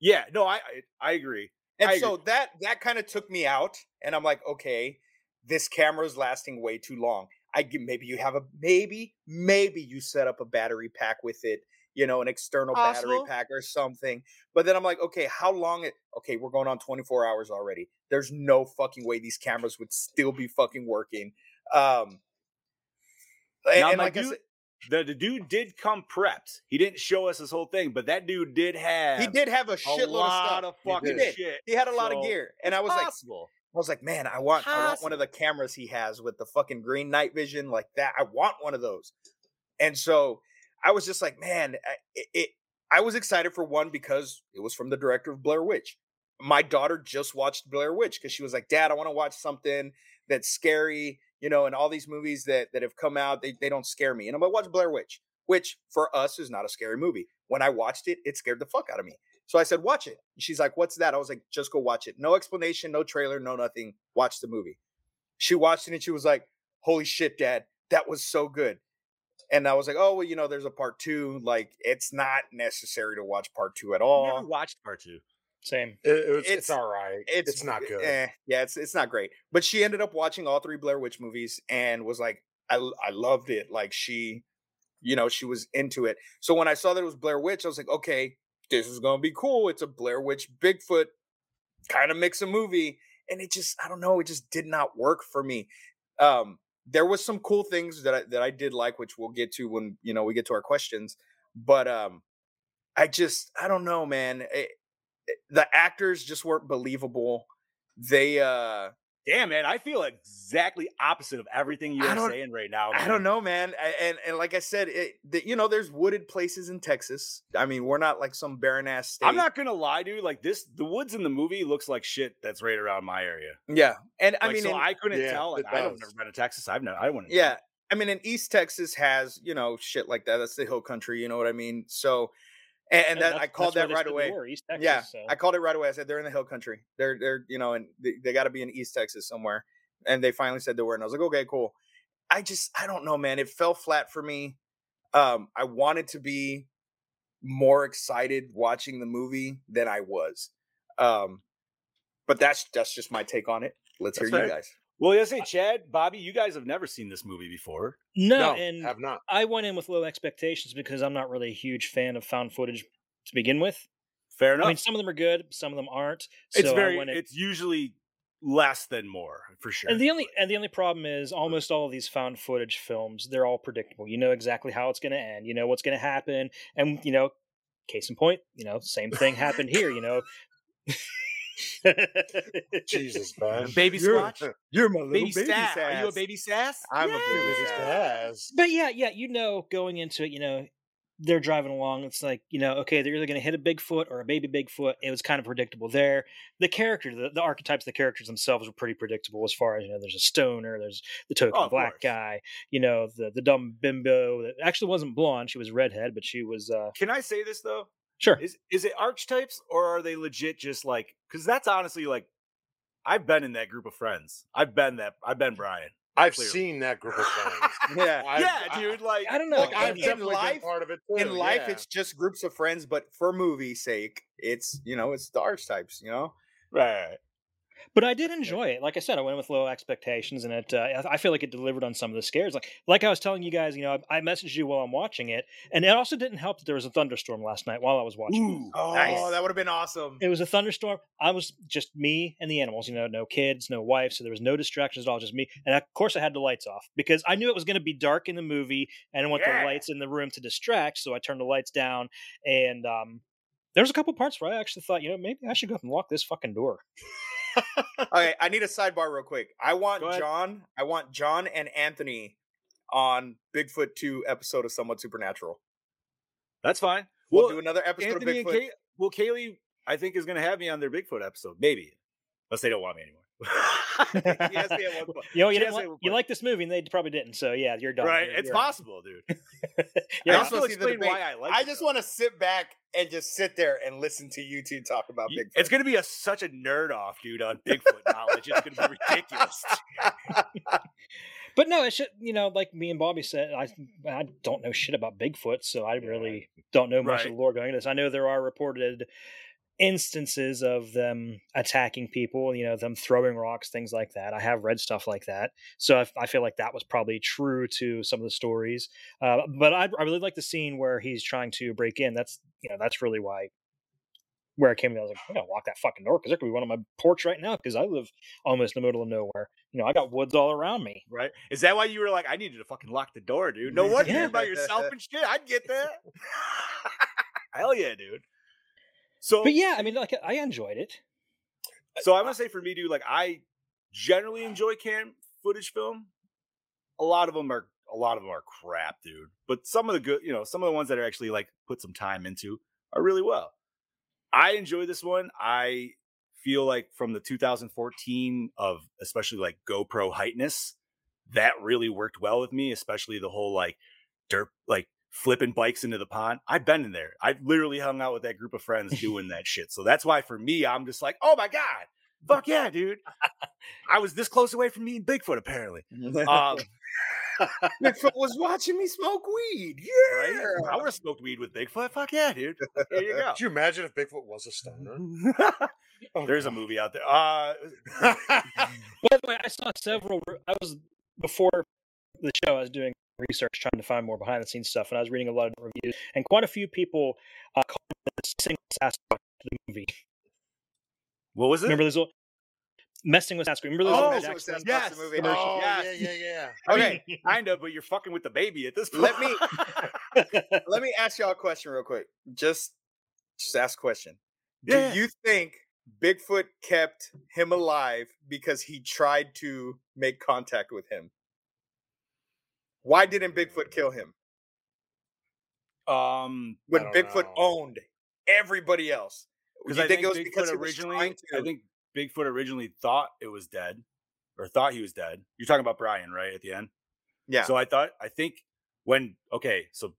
Yeah, no, I I, I agree. And I agree. so that that kind of took me out, and I'm like, okay, this camera is lasting way too long. I maybe you have a maybe maybe you set up a battery pack with it, you know, an external battery pack or something. But then I'm like, okay, how long it? Okay, we're going on 24 hours already. There's no fucking way these cameras would still be fucking working. Um, and, Now, and like I dude- said, The, the dude did come prepped. He didn't show us his whole thing, but that dude did have he did have a a shitload lot of stuff. of fucking did. shit. He had a lot of gear, and I was like. I was like, man, I want, I want one of the cameras he has with the fucking green night vision like that. I want one of those. And so I was just like, man, I- it, it I was excited for one because it was from the director of Blair Witch. My daughter just watched Blair Witch because she was like, Dad, I want to watch something that's scary, you know, and all these movies that that have come out, they, they don't scare me. And I'm like, watch Blair Witch, which for us is not a scary movie. When I watched it, it scared the fuck out of me. So I said, watch it. And she's like, what's that? I was like, just go watch it. No explanation, no trailer, no nothing. Watch the movie. She watched it and she was like, holy shit, dad, that was so good. And I was like, oh, well, you know, there's a part two. Like, it's not necessary to watch part two at all. I all. never watched part two. Same. It, it was, it's, It's- all right. It's, not good. Eh, yeah, it's it's not great. But she ended up watching all three Blair Witch movies and was like, I I loved it. Like she, you know, she was into it. So when I saw that it was Blair Witch, I was like, okay, this is gonna be cool. It's a Blair Witch Bigfoot kind of mix a movie. And it just, I don't know, it just did not work for me. Um, there was some cool things that I that I did like, which we'll get to when you know we get to our questions. But um, I just, I don't know, man. It, it- the actors just weren't believable. They, uh, Damn, man, I feel exactly opposite of everything you're saying right now. I don't know, man. A- And and like I said, it, the, you know, there's wooded places in Texas. I mean, we're not like some barren ass state. I'm not gonna lie, dude. Like this, the woods in the movie looks like shit. That's right around my area. Yeah, and I Like, mean, so in- I couldn't Yeah, tell. Like, I don't never been to Texas. I've never. I wouldn't. yeah, I mean, in East Texas has you know shit like that. That's the hill country. You know what I mean? So, and, and that I called that right away. East Texas, yeah, so. I called it right away. I said they're in the hill country. They're they're you know, and they, they got to be in East Texas somewhere. And they finally said they were, and I was like, okay, cool. I just I don't know, man. It fell flat for me. Um, I wanted to be more excited watching the movie than I was. Um, but that's that's just my take on it. Let's That's hear you guys. Well, yeah, say Chad, Bobby, you guys have never seen this movie before. no, No, and have not. I went in with low expectations because I'm not really a huge fan of found footage to begin with. Fair enough. I mean, some of them are good, some of them aren't. it's so I very. in- It's usually less than more for sure. And the only and the only problem is almost all of these found footage films, they're all predictable. You know exactly how it's going to end. You know what's going to happen, and you know, case in point, you know, same thing happened here. You know. Jesus, man. baby You're- squatch, You're my baby, sass. Are you a baby sass? I'm a baby sass. But yeah, yeah, you know, going into it, you know, they're driving along. It's like, you know, okay, they're either going to hit a Bigfoot or a baby Bigfoot. It was kind of predictable there. The character, the, the archetypes, the characters themselves were pretty predictable as far as, you know, there's a stoner, there's the token Oh, black course. guy, you know, the, the dumb bimbo that actually wasn't blonde. She was redhead, but she was, uh, Can I say this though? Sure. Is is it archetypes or are they legit just like? Because that's honestly like, I've been in that group of friends. I've been that. I've been Brian. I've Clearly. seen that group of friends. Yeah. I've- yeah, dude. Like, I don't know. Like, I've in definitely life- been part of it too. in life yeah. it's just groups of friends but for movie sake it's you know it's the archetypes you know right. But I did enjoy it. Like I said, I went with low expectations, and it. Uh, I I feel like it delivered on some of the scares. Like, like I was telling you guys, you know, I, I messaged you while I'm watching it, and it also didn't help that there was a thunderstorm last night while I was watching. it. Ooh. oh nice. that would have been awesome It was a thunderstorm. I was just me and the animals. You know, no kids, no wife, so there was no distractions at all. Just me, and of course I had the lights off because I knew it was going to be dark in the movie, and I want Yeah. the lights in the room to distract. So I turned the lights down, and um, there was a couple parts where I actually thought, you know, maybe I should go up and lock this fucking door. Okay i need a sidebar real quick i want john i want john and anthony on bigfoot 2 episode of somewhat supernatural That's fine. we'll, Well, do another episode Anthony of and Kay, well, Kaylee, I think is going to have me on their Bigfoot episode, maybe, unless they don't want me anymore. Yes, yeah, one point. You know, you She didn't like, you like this movie, and they probably didn't. So yeah, you're done. right? You're- It's you're- possible, dude. Yeah, I also also see the explain why. I like. i just want to sit back and just sit there and listen to you two talk about You- bigfoot It's going to be a such a nerd off, dude, on Bigfoot knowledge. It's going to be ridiculous. But no, it should. You know, like me and Bobby said, I I don't know shit about Bigfoot, so I really don't know much Right. of the lore going into this. I know there are reported instances of them attacking people, you know, them throwing rocks, things like that. I have read stuff like that. So I, I feel like that was probably true to some of the stories. Uh, but I, I really like the scene where he's trying to break in. That's, you know, that's really why where I came in, I was like, I gotta walk that fucking door because there could be one on my porch right now because I live almost in the middle of nowhere. You know, I got woods all around me. Right? Is that why you were like, I needed to fucking lock the door, dude? No wonder Yeah. you're by yourself and shit. I'd get that. Hell yeah, dude. So But yeah, I mean, like I enjoyed it. So I'm gonna say for me, dude, like I generally enjoy cam footage film. A lot of them are a lot of them are crap, dude. But some of the good, you know, some of the ones that are actually like put some time into are really well. I enjoy this one. I feel like from the 2014 of especially like GoPro heightness, that really worked well with me, especially the whole like dirt like flipping bikes into the pond. I've been in there. I literally hung out with that group of friends doing that shit. So that's why for me, I'm just like, oh my God, fuck yeah, dude. I was this close away from meeting Bigfoot, apparently. Um, Bigfoot was watching me smoke weed. right? Yeah. I would have smoked weed with Bigfoot. Fuck yeah, dude. There you go. Could you imagine if Bigfoot was a stoner? Oh, There's a movie out there. Uh, By the way, I saw several. I was before the show. I was doing research, trying to find more behind the scenes stuff, and I was reading a lot of reviews. And quite a few people uh, called this single Sasquatch the movie. what was it? Remember those? Little, messing with Sasquatch. Remember those? Oh, little Messing Jack with Sparrow- Sasquatch, Yes. the movie. oh, Yes. yeah, yeah, yeah. Okay. mean, kind of, but you're fucking with the baby at this point. Let me- Let me ask y'all a question real quick. Just, just ask a question. Yeah. Do you think Bigfoot kept him alive because he tried to make contact with him? Why didn't Bigfoot kill him um, when Bigfoot know. owned everybody else? Because you I think, think, it was Bigfoot because originally, to? I think Bigfoot originally thought it was dead, or thought he was dead. You're talking about Brian, right? At the end. yeah. So I thought, I think when okay, so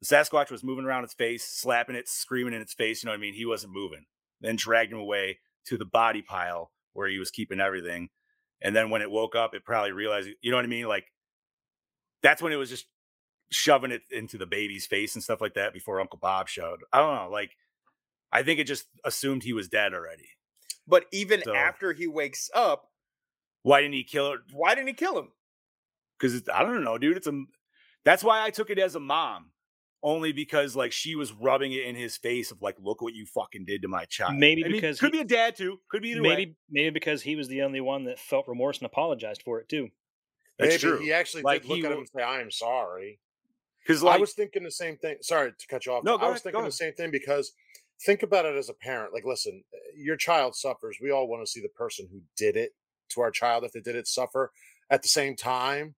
the Sasquatch was moving around its face, slapping it, screaming in its face. You know what I mean? He wasn't moving. Then dragged him away to the body pile where he was keeping everything. And then when it woke up, it probably realized, you know what I mean? Like that's when it was just shoving it into the baby's face and stuff like that before Uncle Bob showed. I don't know. Like I think it just assumed he was dead already. but even So- after he wakes up, Why didn't he kill it? why didn't he kill him? because I don't know, dude. It's a that's why I took it as a mom, only because like she was rubbing it in his face of like, look what you fucking did to my child. Maybe I mean, because could he- be a dad too. Could be either maybe way. maybe because he was the only one that felt remorse and apologized for it too. That's Maybe true. he actually Like, did look at him and say, "I am sorry." Because I was thinking the same thing. Sorry to cut you off. No, I was ahead, thinking the same thing because think about it as a parent. Like, listen, uh, your child suffers. We all want to see the person who did it to our child, if they did it, suffer. At the same time,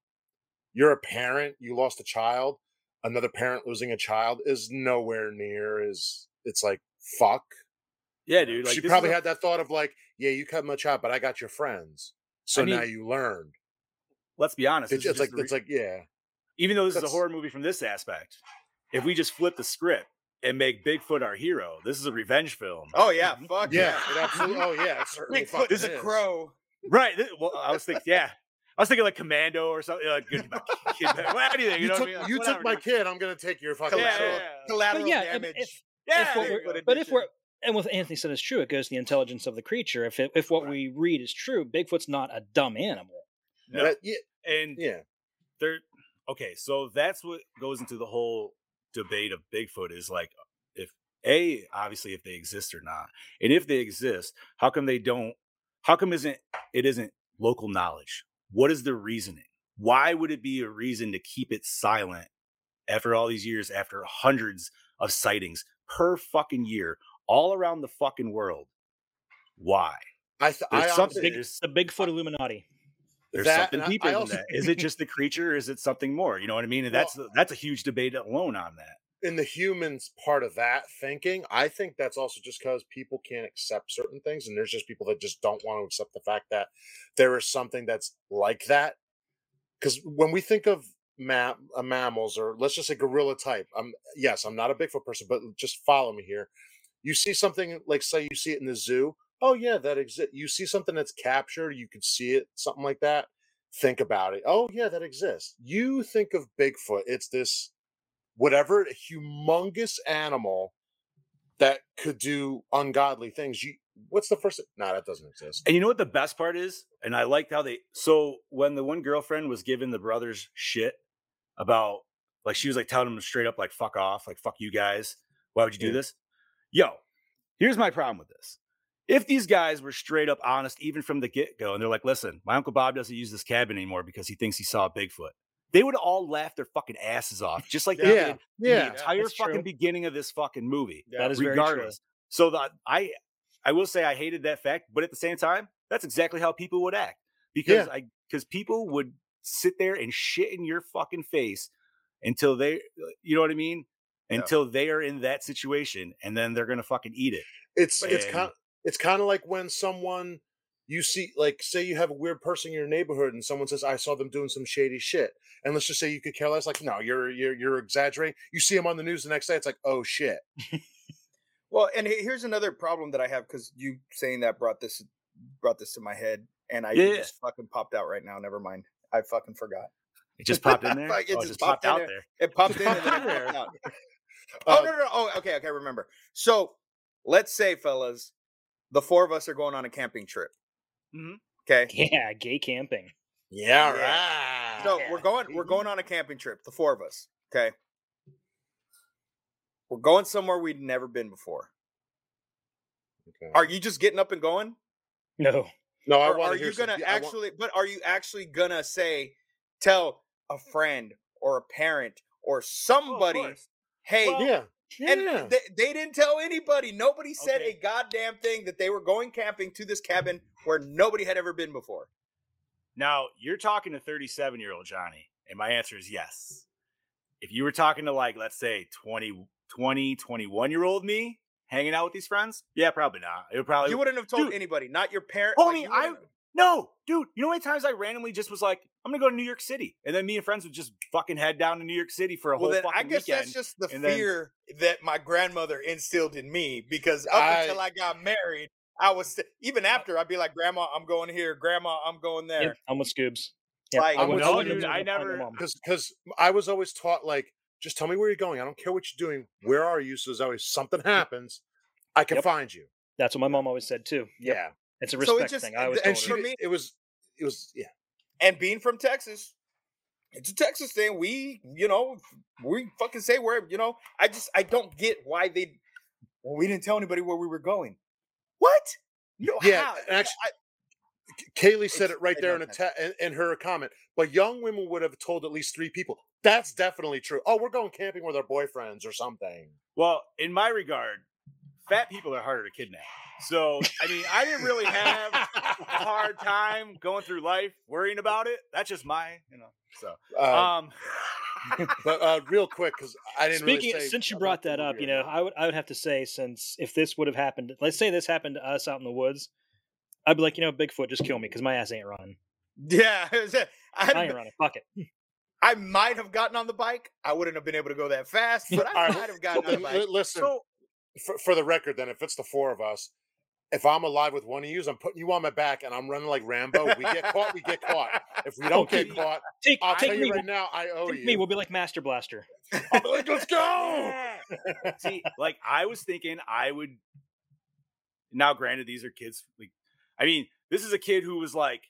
you're a parent. You lost a child. Another parent losing a child is nowhere near as it's like fuck. yeah, dude. Like she probably a- had that thought of like, yeah, you cut my child, but I got your friends. So now you learned. Let's be honest. It's, it's like just a it's like yeah. even though this is a horror movie from this aspect, if we just flip the script and make Bigfoot our hero, this is a revenge film. Oh yeah, fuck Yeah, yeah. it absolutely. Oh yeah, it Bigfoot fucking is a crow. Right. th- Well, I was thinking, yeah. I was thinking like Commando or something. Like, good, kid, well, anything. You, You, know took, I mean? Like, you took my kid. I'm gonna take your fucking. Yeah, Collateral, yeah, yeah. collateral But yeah, damage. if- Yeah, if we're- Bigfoot but if we're and what Anthony said is true, it goes to the intelligence of the creature. If it, if what we read is true, Bigfoot's not a dumb animal. No. That- yeah, and yeah. there okay so that's what goes into the whole debate of bigfoot is like if a obviously if they exist or not and if they exist how come they don't how come isn't it isn't local knowledge what is the reasoning why would it be a reason to keep it silent after all these years after hundreds of sightings per fucking year all around the fucking world why I, th- I There's honestly- something- Big, the Bigfoot Illuminati. There's That- something I- deeper I than also- that is it just the creature or is it something more you know what i mean and Well- that's that's a huge debate alone on that in the humans part of that thinking, I think that's also just because people can't accept certain things, and there's just people that just don't want to accept the fact that there is something that's like that. Because when we think of ma- uh, mammals, or let's just say gorilla type, I'm yes, I'm not a Bigfoot person, but just follow me here. You see something like, say, you see it in the zoo. Oh yeah, that exists. You see something that's captured, you could see it, something like that. Think about it. Oh yeah, that exists. You think of Bigfoot, it's this whatever humongous animal that could do ungodly things. You, what's the first? Nah, that doesn't exist. And you know what the best part is? And I liked how they so when the one girlfriend was giving the brothers shit about like she was like telling them straight up like fuck off, like fuck you guys. Why would you do Yeah. this? Yo, here's my problem with this. If these guys were straight up honest, even from the get go, and they're like, listen, my Uncle Bob doesn't use this cabin anymore because he thinks he saw a Bigfoot, they would all laugh their fucking asses off, just like they Yeah, did yeah. the entire that's fucking true. beginning of this fucking movie That is very true. regardless. So that I I will say I hated that fact, but at the same time, that's exactly how people would act. Because Yeah. I because people would sit there and shit in your fucking face until they uh, you know what I mean? Yeah. Until they are in that situation and then they're gonna fucking eat it. It's But- it's And- kind it's kind of like when someone you see like say you have a weird person in your neighborhood and someone says I saw them doing some shady shit and let's just say you could care less like no you're you're you're exaggerating you see them on the news the next day it's like oh shit Well, and here's another problem that I have because you saying that brought this brought this to my head, and I Yeah. just fucking popped out right now. Never mind, I fucking forgot. It just popped in there. Like, it Oh, just popped in out there. there. It popped in and then it there. popped out. Oh Uh, no, no, no. Oh, okay, okay. Remember. So let's say, fellas, the four of us are going on a camping trip. Mhm. Okay. Yeah, gay camping. yeah Yeah. right So we're going we're going on a camping trip, the four of us. Okay. We're going somewhere we'd never been before. Okay. Are you just getting up and going? No. no I want are to hear you gonna de- I want- actually but are you actually gonna say tell a friend or a parent or Oh, somebody course. hey Well, yeah and they, they didn't tell anybody nobody said Okay. a goddamn thing that they were going camping to this cabin where nobody had ever been before Now you're talking to 37 year old Johnny, and my answer is yes. If you were talking to like, let's say 20, 20, 21 year old me hanging out with these friends, yeah, probably not. It would probably you wouldn't have told dude, anybody not your parent homie, you I- no, dude. You know how many times I randomly just was like, I'm gonna go to New York City, and then me and friends would just fucking head down to New York City for a well whole then fucking i guess weekend. that's just the and then- fear that my grandmother instilled in me because up I- until i got married i was st- even uh after i'd be like grandma i'm going here grandma i'm going there Yeah, I'm with Scoobs. Yeah, Like, I I'm went- with I you, went to dude, I my father and never- mom. because because I was always taught like just tell me where you're going. I don't care what you're doing. Where are you? So there's always something happens, I can Yep. find you. That's what my mom always said too. Yep. Yeah, It's a So it respect just- thing. I always and told and her. For did- me- it was it was yeah. and being from Texas, it's a Texas thing. We, you know, we fucking say where, you know, I just I don't get why they well, we didn't tell anybody where we were going. What? No, Yeah, how? actually, Kaylee said It's- it right there in, a te- in, in her comment. But young women would have told at least three people. That's definitely true. Oh, we're going camping with our boyfriends or something. Well, in my regard, fat people are harder to kidnap. So, I mean, I didn't really have a hard time going through life worrying about it. That's just my, you know. So, Uh, um, but uh, real quick, because I didn't Speaking, really say since you brought that up, you know. I would I would have to say, since if this would have happened, let's say this happened to us out in the woods, I'd be like, you know, Bigfoot, just kill me because my ass ain't running. Yeah, it was a- I, I ain't running. Fuck it. I might have gotten on the bike. I wouldn't have been able to go that fast, but I All right, might have gotten on the bike. li- listen, for, for the record, then if it's the four of us, if I'm alive with one of you, I'm putting you on my back and I'm running like Rambo. We get caught, we get caught. If we don't get caught, Take, I'll take tell me, you right now, I owe take you. me. We'll be like Master Blaster. I'll be like, let's go. see, like I was thinking I would. Now, granted, these are kids. Like, I mean, this is a kid who was like,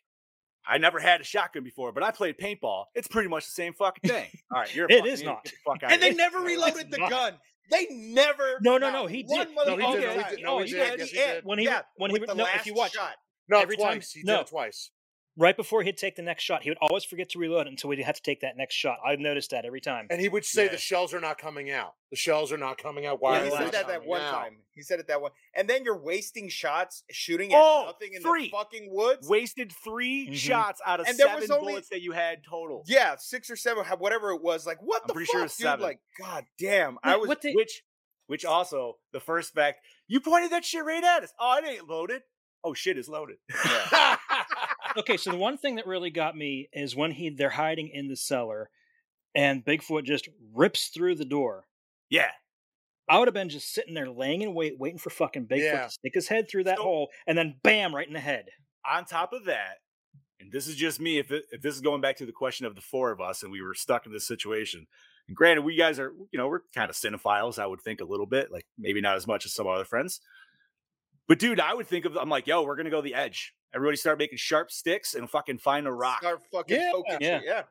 I never had a shotgun before, but I played paintball. It's pretty much the same fucking thing. All right, you're. a It fucking is not. The fuck out and they here. never reloaded the not. gun. They never. No, no, no, he did. No, he oh, did. No, he did. No, he he did. did. Yes, he yeah, did. When he- yeah, when he with would- no, if you watch- shot. No, Every time- twice. He no. did it twice. Right before he'd take the next shot, he would always forget to reload it until he had to take that next shot. I've noticed that every time. And he would say Yeah. the shells are not coming out. The shells are not coming out. Why Yeah, he said that that one out? time. He said it that one, and then you're wasting shots shooting at Oh, nothing in three. the fucking woods. wasted 3 Mhm. shots out of And there seven was only- bullets that you had total. Yeah, six or seven, whatever it was. Like, what I'm the pretty fuck, sure it's dude? seven. Like, god damn, I was. what the- which, which also the first fact you pointed that shit right at us. Oh, it ain't loaded. Oh shit, it's loaded. okay, so the one thing that really got me is when he they're hiding in the cellar, and Bigfoot just rips through the door. yeah, I would have been just sitting there, laying in wait, waiting for fucking Bigfoot Yeah. to stick his head through that So- hole, and then bam, right in the head. on top of that, and this is just me, if it, if this is going back to the question of the four of us and we were stuck in this situation, And granted, we guys are, you know, we're kind of cinephiles, I would think a little bit, like maybe not as much as some other friends. But dude, I would think of I'm like, yo, we're gonna go the edge. Everybody start making sharp sticks and fucking find a rock. Start fucking Yeah, poking yeah. shit, yeah.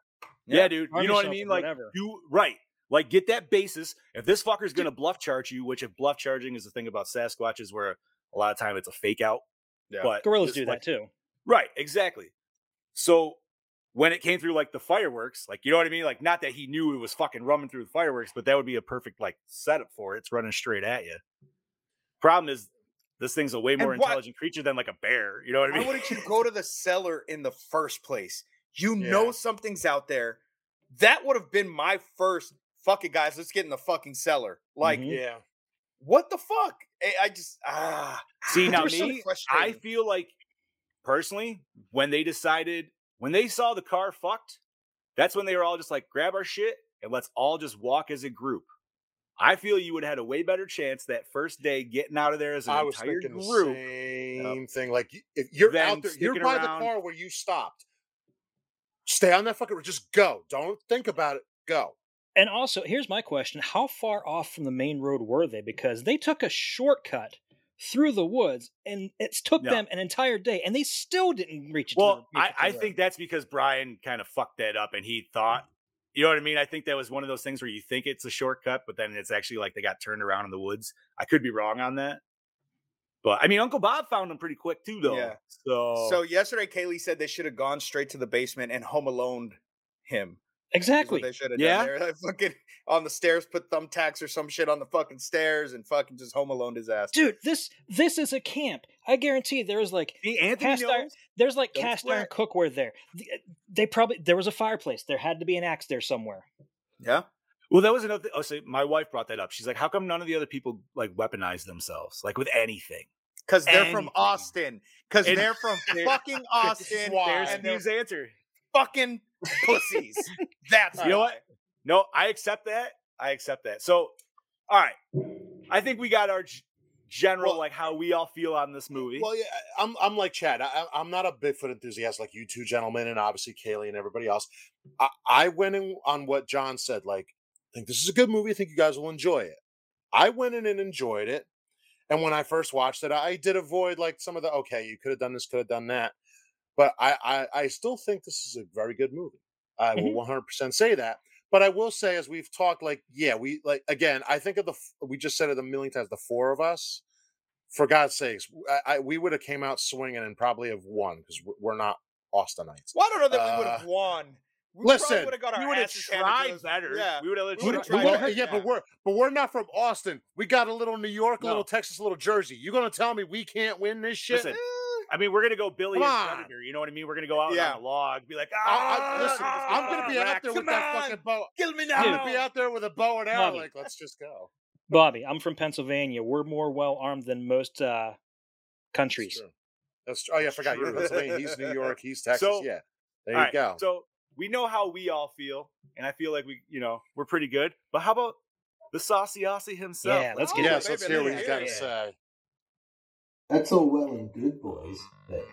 Yeah, dude. Arm you know what I mean? Like whatever. you right. Like get that basis. If this fucker's gonna bluff charge you, which if bluff charging is the thing about Sasquatches where a lot of time it's a fake out. Yeah. But Gorillas do like, that too. Right, exactly. So when it came through like the fireworks, like you know what I mean? Like not that he knew it was fucking running through the fireworks, but that would be a perfect like setup for it. It's running straight at you. Problem is this thing's a way more And intelligent creature than like a bear. You know what I mean? Why mean? wouldn't you go to the cellar in the first place? You Yeah. know something's out there. That would have been my first. Fuck it, guys. Let's get in the fucking cellar. Like, Mhm. Yeah. what the fuck? I, I just ah. See They now were so me, I feel like personally, when they decided when they saw the car fucked, that's when they were all just like, grab our shit and let's all just walk as a group. I feel you would have had a way better chance that first day getting out of there as an I was entire thinking the group. same thing. Like if you're Then out there, you're by around- the car where you stopped. Stay on that fucking. Road. Just go. Don't think about it. Go. And also, here's my question: How far off from the main road were they? Because they took a shortcut through the woods, and it took No. them an entire day, and they still didn't reach it. to Well, the, make I, it I think that's because Brian kind of fucked that up and he thought, you know what I mean? I think that was one of those things where you think it's a shortcut, but then it's actually like they got turned around in the woods. I could be wrong on that. But I mean, Uncle Bob found them pretty quick too, though. Yeah. So, So yesterday, Kaylee said they should have gone straight to the basement and home alone him. Road. what exactly. They should have Yeah. done there. Like, fucking on the stairs, put thumbtacks or some shit on the fucking stairs, and fucking just home alone disaster. Dude, this this is a camp. I guarantee there was like See, Anthony cast iron, there's like Don't cast iron cookware there. Uh, they probably there was a fireplace. There had to be an axe there somewhere. Yeah. Well, that was another. Thing. Oh, so my wife brought that up. She's like, "How come none of the other people like weaponize themselves, like with anything?" Because they're from Austin. Because they're from fucking Austin. There's and Steve's answer. Fucking pussies. That's You know what? No, I accept that. I accept that. So, all right, I think we got our g- general Well- like how we all feel on this movie. Well, yeah, I'm I'm like Chad. I, I- I'm not a Bigfoot enthusiast like you two gentlemen, and obviously Kaylee and everybody else. I, I went in on what John said. Like, I think this is a good movie. I think you guys will enjoy it. I went in and enjoyed it, and when I first watched it, I did avoid like some of the okay, you could have done this, could have done that, but I, I I still think this is a very good movie. I will 100 percent say that. But I will say, as we've talked, like, yeah, we like again. I think of the we just said it a million times. The four of us, for God's sakes, I, I, we would have came out swinging and probably have won because we're not Austinites. Well, I don't know that we would Uh, have won. We listen, would have got our we would have asses handed to tried better. Yeah. We would have We We would've don't- tried don't- better, yeah, but we're but we're not from Austin. We got a little New York, a little Texas, a little Jersey. You gonna tell me we can't win this shit? Listen, I mean, we're gonna go Billy Come and on. Predator. You know what I mean? We're gonna go out Yeah. on a log, be like, ah, I, listen, I'm gonna be out there with Come that on. fucking bow. Kill me now. I'm gonna be out there with a bow and arrow. Bobby. Like, let's just go. Bobby, I'm from Pennsylvania. We're more well armed than most uh, That's countries. true. That's true. Oh yeah, I forgot you're. Pennsylvania. He's New York. He's Texas. So- yeah, there you right, go. So we know how we all feel, and I feel like we, you know, we're pretty good. But how about the saucy Aussie himself? Yeah, let's Oh, get yes, baby, let's hear what he's got to say. That's all well and good, boys, but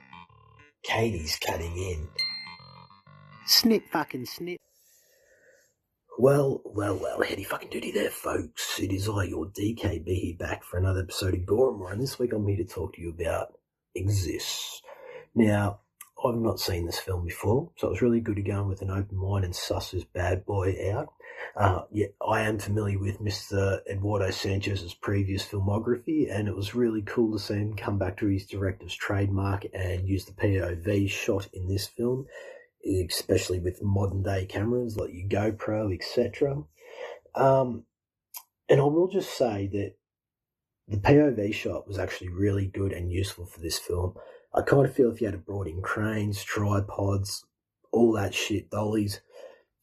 Katie's cutting in. Snip fucking snip. Well, well, well, heady fucking duty there, folks. It is I, your DKB, here back for another episode of Gormore, and this week I'm here to talk to you about Exists. Now, I've not seen this film before, so it was really good to go in with an open mind and suss this bad boy out. Uh, yet I am familiar with Mr. Eduardo Sanchez's previous filmography, and it was really cool to see him come back to his director's trademark and use the POV shot in this film especially with modern day cameras like your GoPro, etc. Um, and I will just say that the POV shot was actually really good and useful for this film. I kind of feel if you had brought in cranes, tripods, all that shit, dollies,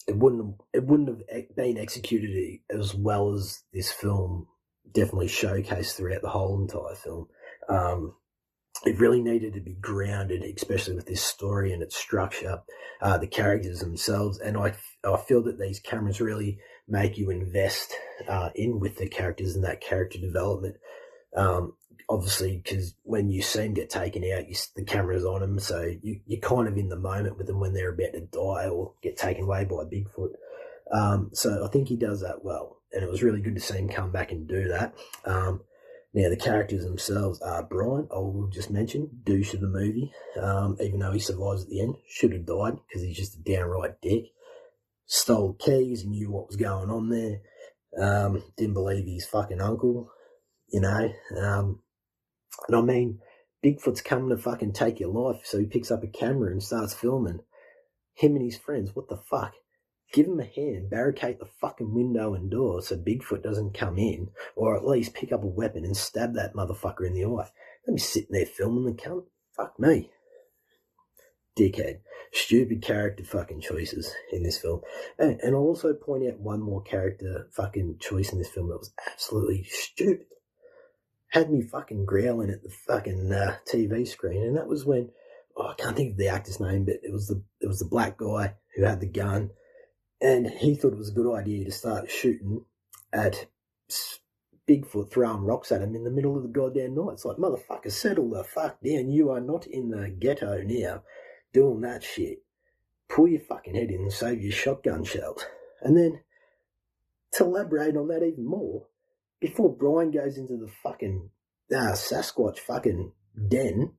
it wouldn't it wouldn't have been executed as well as this film definitely showcased throughout the whole entire film. Um, it really needed to be grounded, especially with this story and its structure, uh, the characters themselves, and I I feel that these cameras really make you invest uh, in with the characters and that character development. Um, obviously, because when you see them get taken out, you, the camera's on them, so you, you're kind of in the moment with them when they're about to die or get taken away by Bigfoot. Um, so I think he does that well, and it was really good to see him come back and do that. Um, now the characters themselves are Brian. I will just mention douche of the movie. Um, even though he survives at the end, should have died because he's just a downright dick. Stole keys, knew what was going on there. Um, didn't believe his fucking uncle, you know. Um, and I mean, Bigfoot's coming to fucking take your life, so he picks up a camera and starts filming him and his friends. What the fuck? Give him a hand, barricade the fucking window and door so Bigfoot doesn't come in, or at least pick up a weapon and stab that motherfucker in the eye. Let me sitting there filming the cunt. Fuck me. Dickhead. Stupid character fucking choices in this film. And, and I'll also point out one more character fucking choice in this film that was absolutely stupid. Had me fucking growling at the fucking uh, TV screen, and that was when oh, I can't think of the actor's name, but it was the it was the black guy who had the gun, and he thought it was a good idea to start shooting at Bigfoot, throwing rocks at him in the middle of the goddamn night. It's like motherfucker, settle the fuck down. You are not in the ghetto now, doing that shit. Pull your fucking head in and save your shotgun shells. And then to elaborate on that even more, before Brian goes into the fucking uh, Sasquatch fucking den,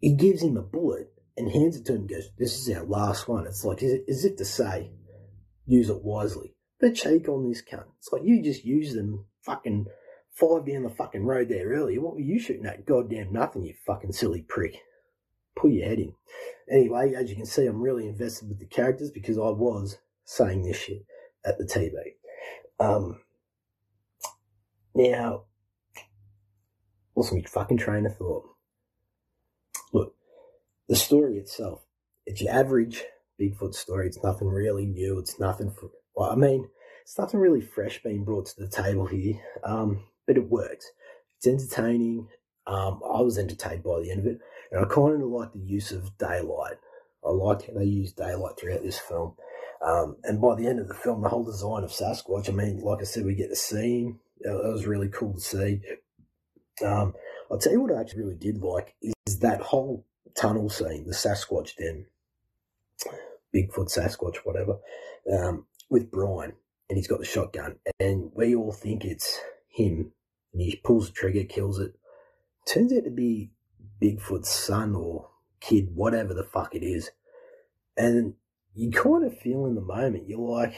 he gives him a bullet and hands it to him and goes, This is our last one. It's like, as if to say, use it wisely. But cheek on this cunt. It's like, you just used them fucking five down the fucking road there earlier. What were you shooting at? Goddamn nothing, you fucking silly prick. Pull your head in. Anyway, as you can see, I'm really invested with the characters because I was saying this shit at the TV. Um, now, what's my fucking train of thought? Look, the story itself, it's your average Bigfoot story. It's nothing really new. It's nothing, for, well, I mean, it's nothing really fresh being brought to the table here, um, but it works. It's entertaining. Um, I was entertained by the end of it, and I kind of like the use of daylight. I like how they use daylight throughout this film. Um, and by the end of the film, the whole design of Sasquatch, I mean, like I said, we get to see. That was really cool to see. Um, I'll tell you what I actually really did like is that whole tunnel scene, the Sasquatch den, Bigfoot, Sasquatch, whatever, um, with Brian, and he's got the shotgun, and we all think it's him, and he pulls the trigger, kills it. Turns out to be Bigfoot's son or kid, whatever the fuck it is, and you kind of feel in the moment, you're like,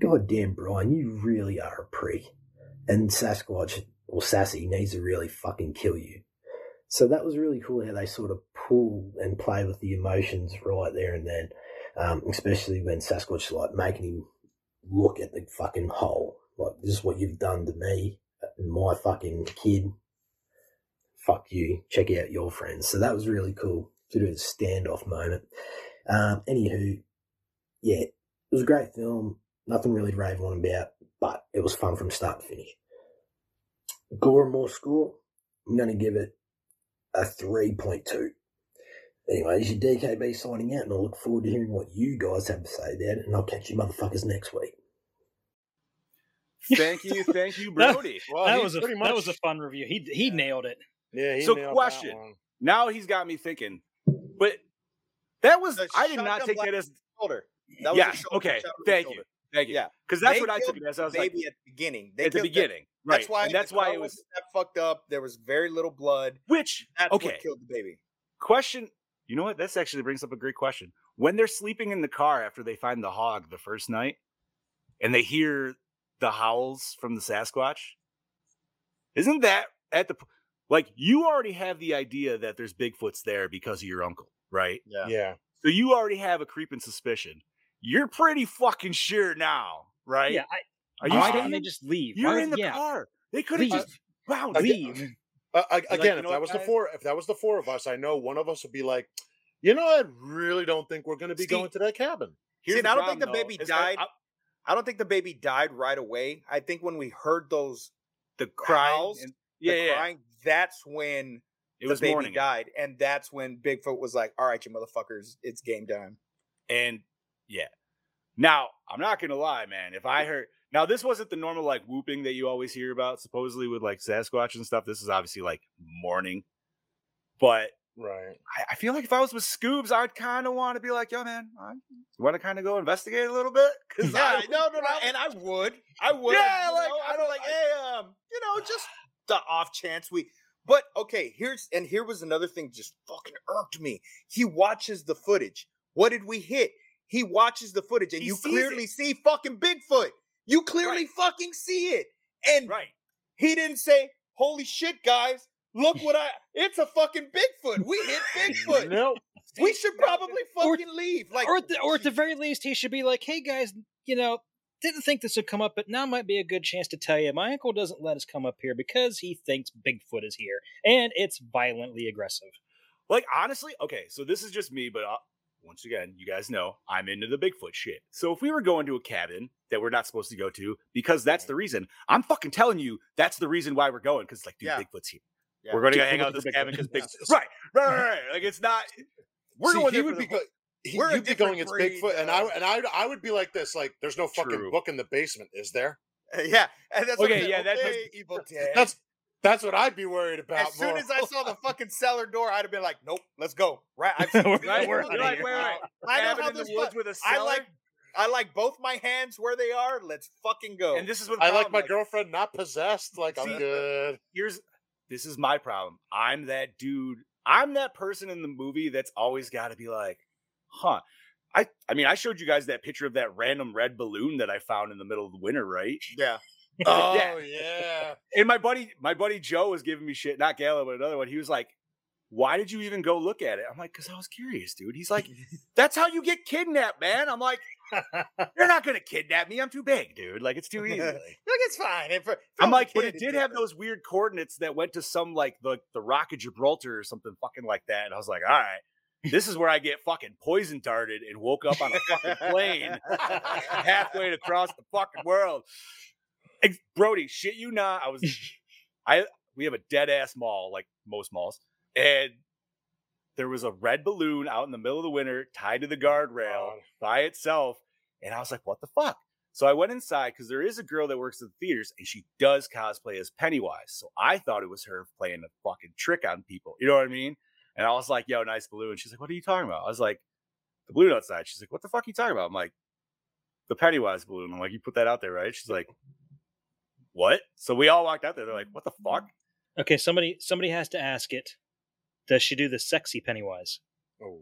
God damn, Brian, you really are a prick. And Sasquatch or Sassy needs to really fucking kill you. So that was really cool how they sort of pull and play with the emotions right there and then, um, especially when Sasquatch like making him look at the fucking hole. Like, this is what you've done to me, and my fucking kid. Fuck you. Check out your friends. So that was really cool to do a standoff moment. Um, anywho, yeah, it was a great film. Nothing really to rave on about, but it was fun from start to finish. Gore more score, I'm going to give it a 3.2. Anyway, this is your DKB signing out, and I look forward to hearing what you guys have to say about it, and I'll catch you motherfuckers next week. Thank you, thank you, That- Brody. Well, that was a pretty that was a fun review. He he nailed it. Yeah, he So nailed that question. one. Now he's got me thinking, but that was The I did not take blast that as shoulder. That was yeah. shoulder Okay, shot thank shoulder. you, thank you. Yeah, because that's They what I took it as. I was the like, baby at the beginning. They at the killed that- beginning, right? That's why. and that's why it was that fucked up. There was very little blood. which That's okay. what killed the baby. Question. You know what? This actually brings up a great question. When they're sleeping in the car after they find the hog the first night, and they hear the howls from the Sasquatch, isn't that at the p- like you already have the idea that there's Bigfoots there because of your uncle, right? Yeah. Yeah. So you already have a creeping suspicion. You're pretty fucking sure now, right? Yeah, I, Are you why saying didn't they just leave? you're Why- in the yeah, car? They could have just wow, Again- leave. Uh, ag- like, again, you if that what, was the four, if that was the four of us, I know one of us would be like, you know, I really don't think we're going to be See- going to that cabin. Here's See, I don't think problem, the though, baby is that died. I- I don't think the baby died right away. I think when we heard those the cries, howls, and- the yeah, yeah, crying, that's when it the was baby morning, died, and that's when Bigfoot was like, "All right, you motherfuckers, it's game time." and yeah. Now I'm not gonna lie, man. If I heard now, this wasn't the normal like whooping that you always hear about, supposedly with like Sasquatch and stuff. This is obviously like mourning, but Right. I, I feel like if I was with Scoobs, I'd kind of want to be like, yo, man, I want to kind of go investigate a little bit. Cause Yeah, I, no, no, no, and I would, I would. Yeah, you like, know, I don't like, like- hey, um, you know, just the off chance we. But okay, here's and here was another thing just fucking irked me. He watches the footage. What did we hit? He watches the footage, and He you clearly it. see fucking Bigfoot. You clearly Right. fucking see it, and right. he didn't say, "Holy shit, guys, look what I." It's a fucking Bigfoot. We hit Bigfoot. Nope. We should probably Or- fucking leave. Like, or, at the, or at the very least, he should be like, "Hey guys, you know, didn't think this would come up, but now might be a good chance to tell you. My uncle doesn't let us come up here because he thinks Bigfoot is here, and it's violently aggressive." Like honestly, okay, so this is just me, but uh, once again, you guys know I'm into the Bigfoot shit. So if we were going to a cabin that we're not supposed to go to because that's the reason, I'm fucking telling you that's the reason why we're going. Because like, dude, Yeah. Bigfoot's here. Yeah. We're going to go hang out this cabin because Bigfoot. Right, right, right, right. Like it's not. We're See, going he would be the- go- he, We're you'd be going. It's Bigfoot, and I uh, and I I would be like this. Like, there's no fucking True. book in the basement, is there? yeah, and that's Okay, yeah, okay, Evil Dead. That's that's what I'd be worried about. as soon more. as I saw the fucking cellar door, I'd have been like, "Nope, let's go." Right? I've We're- right? we're like, here. wait, wait, I know how in the this woods with a I cellar? like, I like both my hands where they are. Let's fucking go. And this is what I like problem, my girlfriend not possessed. Like See, I'm good. here's this is my problem. I'm that dude. I'm that person in the movie that's always got to be like, huh. I I mean, I showed you guys that picture of that random red balloon that I found in the middle of the winter, right? yeah, Oh Yeah. yeah. And my buddy, my buddy Joe was giving me shit, not Gala, but another one. He was like, "Why did you even go look at it?" I'm like, "Cause I was curious, dude." He's like, "That's how you get kidnapped, man." I'm like, "You're not gonna kidnap me. I'm too big, dude. Like it's too easy." Like, look, it's fine. If, if I'm like, but it did have those weird coordinates that went to some like the the Rock of Gibraltar or something fucking like that. And I was like, all right, this is where I get fucking poison darted and woke up on a fucking plane halfway across the fucking world. Ex- Brody, shit you not. I was I we have a dead ass mall, like most malls, and there was a red balloon out in the middle of the winter tied to the oh, guardrail God. by itself. And I was like, what the fuck? So I went inside because there is a girl that works at the theaters and she does cosplay as Pennywise. So I thought it was her playing a fucking trick on people. You know what I mean? And I was like, yo, nice balloon. She's like, what are you talking about? I was like, the balloon outside. She's like, what the fuck are you talking about? I'm like, the Pennywise balloon. I'm like, you put that out there, right? She's like, what? So we all walked out there. They're like, what the fuck? Okay, somebody somebody has to ask it. Does she do the sexy Pennywise? Oh.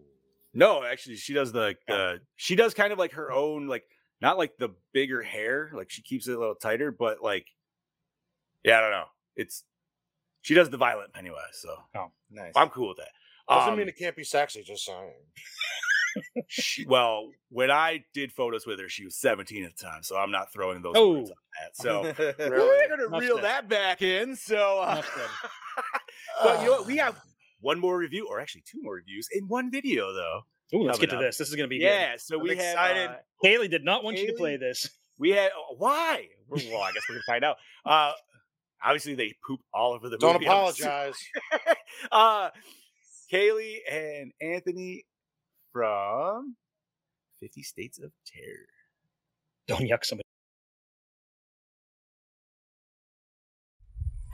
No, actually, she does the the she does kind of like her own like not like the bigger hair, like she keeps it a little tighter, but like yeah, I don't know. It's she does the violent Pennywise, so nice. I'm cool with that. Doesn't Um, mean it can't be sexy. Just saying. she- well, when I did photos with her, she was 17 at the time, so I'm not throwing those Oh. That. So we're gonna reel said. that back in. So, uh, but you know what? We have one more review, or actually two more reviews in one video, though. Ooh, let's get to up. this. This is going to be Yeah, so I'm we excited. have uh. Haley did not want you to play this. we had oh, why? Well, I guess we're gonna find out. Uh, obviously, they poop all over the Don't movie. Apologize. uh, Kaylee and Anthony from Fifty States of Terror. Don't yuck somebody.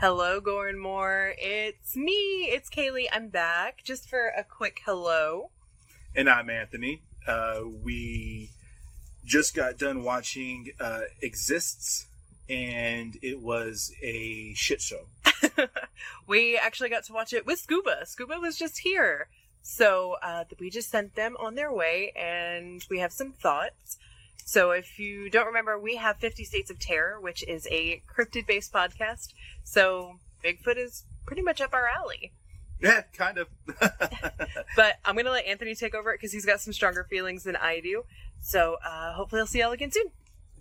Hello, Goran Moore. It's me. It's Kaylee. I'm back just for a quick hello. And I'm Anthony. Uh, we just got done watching uh, Exists, and it was a shit show. we actually got to watch it with Scuba. Scuba was just here. So uh, we just sent them on their way, and we have some thoughts. So if you don't remember, we have 50 States of Terror, which is a cryptid based podcast. So Bigfoot is pretty much up our alley. Yeah, kind of. But I'm going to let Anthony take over it because he's got some stronger feelings than I do. So uh, hopefully I'll see y'all again soon.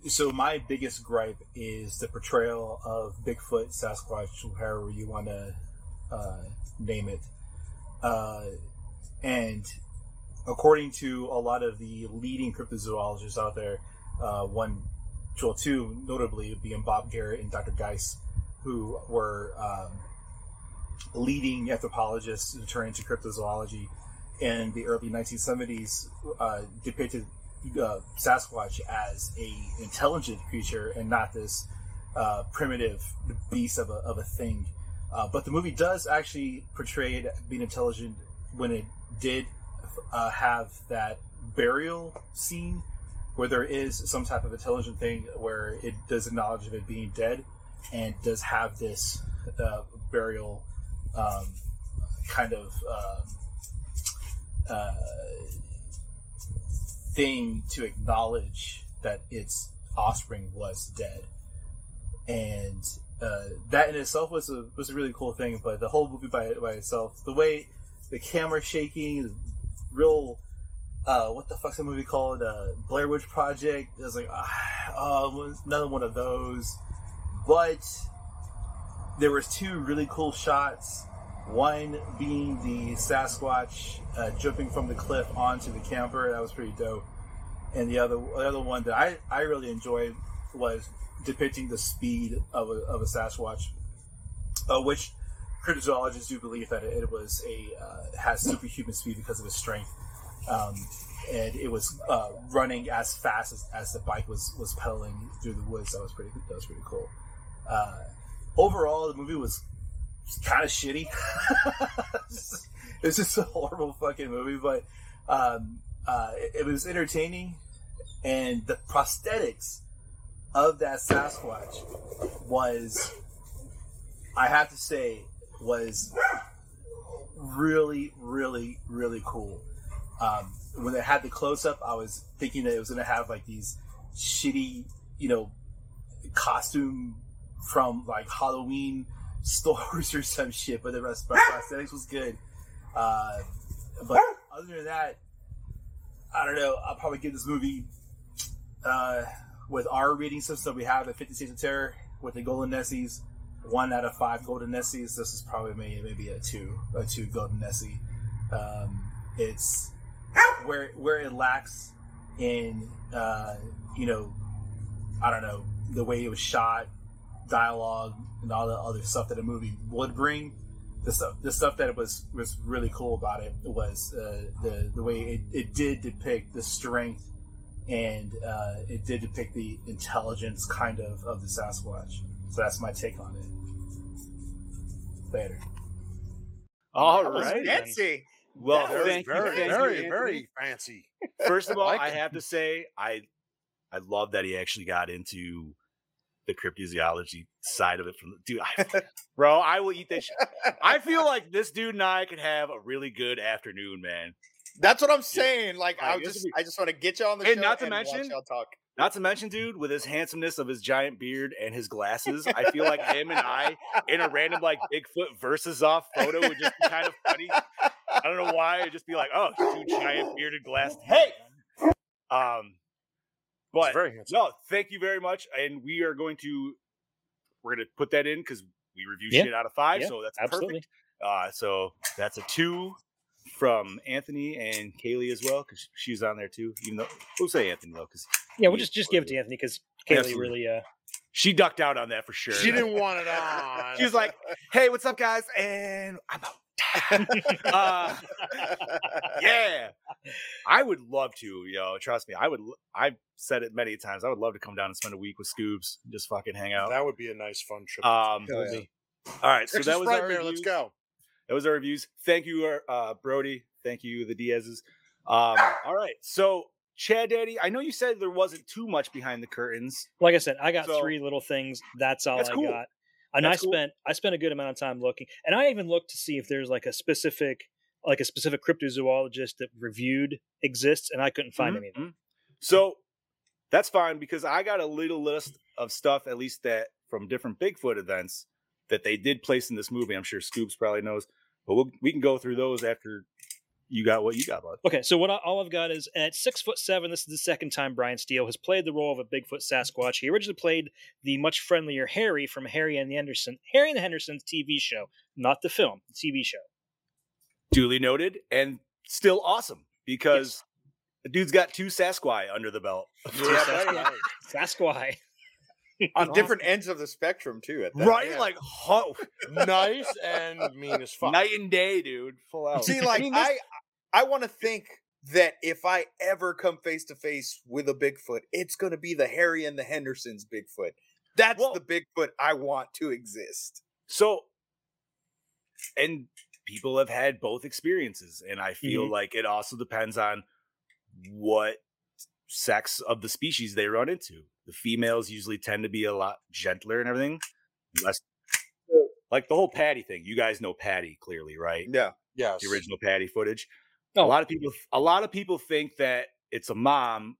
so my biggest gripe is the portrayal of Bigfoot, Sasquatch, however you want to uh, name it. Uh, and according to a lot of the leading cryptozoologists out there, uh, one, well, two notably being Bob Garrett and Dr. Geis, who were um, leading anthropologists who turned into cryptozoology in the early 1970s, uh, depicted uh, Sasquatch as a intelligent creature and not this uh, primitive beast of a, of a thing. Uh, but the movie does actually portray it being intelligent when it did uh, have that burial scene where there is some type of intelligent thing where it does acknowledge of it being dead and does have this uh, burial um, kind of uh, uh, thing to acknowledge that its offspring was dead, and uh, that in itself was a was a really cool thing. But the whole movie by by itself, the way the camera shaking, real. Uh, what the fuck's the movie called? Uh, Blair Witch Project. It was like, oh, another one of those. But there was two really cool shots. One being the Sasquatch uh, jumping from the cliff onto the camper. That was pretty dope. And the other the other one that I, I really enjoyed was depicting the speed of a, of a Sasquatch, uh, which cryptozoologists do believe that it, was a uh, has superhuman speed because of its strength. Um, and it was uh, running as fast as, as the bike was was pedaling through the woods. That was pretty that was pretty cool. Uh, overall, the movie was kind of shitty. it's just a horrible fucking movie, but um, uh, it, it, was entertaining, and the prosthetics of that Sasquatch was, I have to say, was really, really, really cool. Um, when it had the close up, I was thinking that it was going to have like these shitty, you know, costume from like Halloween stores or some shit, but the rest of the prosthetics was good. Uh, but other than that, I don't know. I'll probably give this movie uh, with our rating system we have at Fifty States of Terror with the Golden Nessies, one out of five Golden Nessies. This is probably maybe, maybe a two, a two Golden Nessie. Um, it's where where it lacks in uh, you know, I don't know the way it was shot, dialogue, and all the other stuff that a movie would bring. The stuff, the stuff that was was really cool about it was uh, the the way it, it did depict the strength and uh, it did depict the intelligence kind of of the Sasquatch. So that's my take on it. Later. All That was right. fancy. Well, Very, thank you, very, you, very, Anthony. very fancy. First of all, like I it. have to say, I I love that he actually got into the cryptozoology side of it. From dude, I, bro, I will eat that shit. I feel like this dude and I could have a really good afternoon, man. That's what I'm saying. Like, I Like, this just, be- I just want to get you on the And show not to and watch mention- y'all talk. Not to mention, dude, with his handsomeness of his giant beard and his glasses, I feel like him and I in a random like Bigfoot versus off photo would just be kind of funny. I don't know why. It'd just be like, oh, two giant bearded glass. Hey, um, but no, thank you very much, and we are going to we're gonna put that in because we review Yeah. shit out of five, Yeah, so that's absolutely. perfect. Uh, so that's a two from Anthony and Kaylee as well because she's on there too. Even though we'll say Anthony though because Yeah, we'll just just give it to Anthony because Kaylee Absolutely. really uh she ducked out on that for sure. She didn't want it on. She was like, "Hey, what's up, guys?" And I'm out. uh, yeah, I would love to, yo. Trust me, I would. I've said it many times. I would love to come down and spend a week with Scoobs, and just fucking hang out. that would be a nice fun trip. Um, yeah. all right, so Texas that was Fright our Bear, let's go. That was our reviews. Thank you, uh, Brody. Thank you, the Diaz's. Um, all right, so Chad Daddy, I know you said there wasn't too much behind the curtains. like I said, I got So- three little things. That's all That's I cool. got. And That's I cool. spent I spent a good amount of time looking, and I even looked to see if there's like a specific like a specific cryptozoologist that reviewed exists, and I couldn't find Mhm, any of them. mhm. So that's fine because I got a little list of stuff, at least that from different Bigfoot events that they did place in this movie. I'm sure Scoops probably knows, but we'll, we can go through those after you got what you got, bud. Okay, so what I, all I've got is at six foot seven. This is the second time Brian Steele has played the role of a Bigfoot Sasquatch. He originally played the much friendlier Harry from Harry and the Henderson, Harry and the Hendersons TV show, not the film, the TV show. Duly noted and still awesome because the dude's got two Sasquatch under the belt. Yeah. Sasquatch. on different ends of the spectrum too. At that. right? yeah. Like, ho- nice and mean as fuck. night and day, dude. Full out. See, like I, mean, this- I, want to think that if I ever come face to face with a Bigfoot, it's going to be the Harry and the Hendersons Bigfoot. That's Well- the Bigfoot I want to exist. So, and people have had both experiences, and I feel Mhm. like it also depends on what sex of the species they run into. The females usually tend to be a lot gentler and everything, less like the whole Patty thing. You guys know Patty clearly, right? Yeah. Yeah. The original Patty footage. Oh. A lot of people, a lot of people think that it's a mom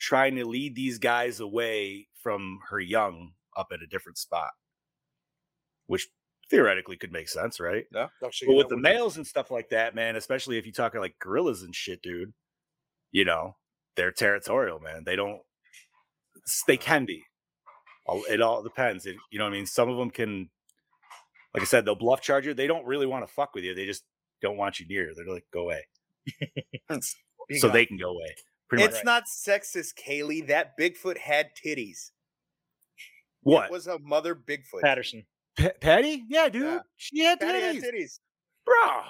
trying to lead these guys away from her young up at a different spot, which theoretically could make sense, right? Yeah. Actually, But with the would be- males and stuff like that, man, especially if you talk like gorillas and shit, dude, you know, they're territorial, man. They don't, s- they can be. Oh, it all depends. It, you know what I mean? Some of them can, like I said, they'll bluff charge you. They don't really want to fuck with you. They just don't want you near. They're like, go away. So gone. they can go away. Pretty It's much. not sexist, Kaylee. That Bigfoot had titties. what? It was a mother Bigfoot. Patterson. Pa- Patty? Yeah, dude. Yeah. She had Patty had titties, titties. bro.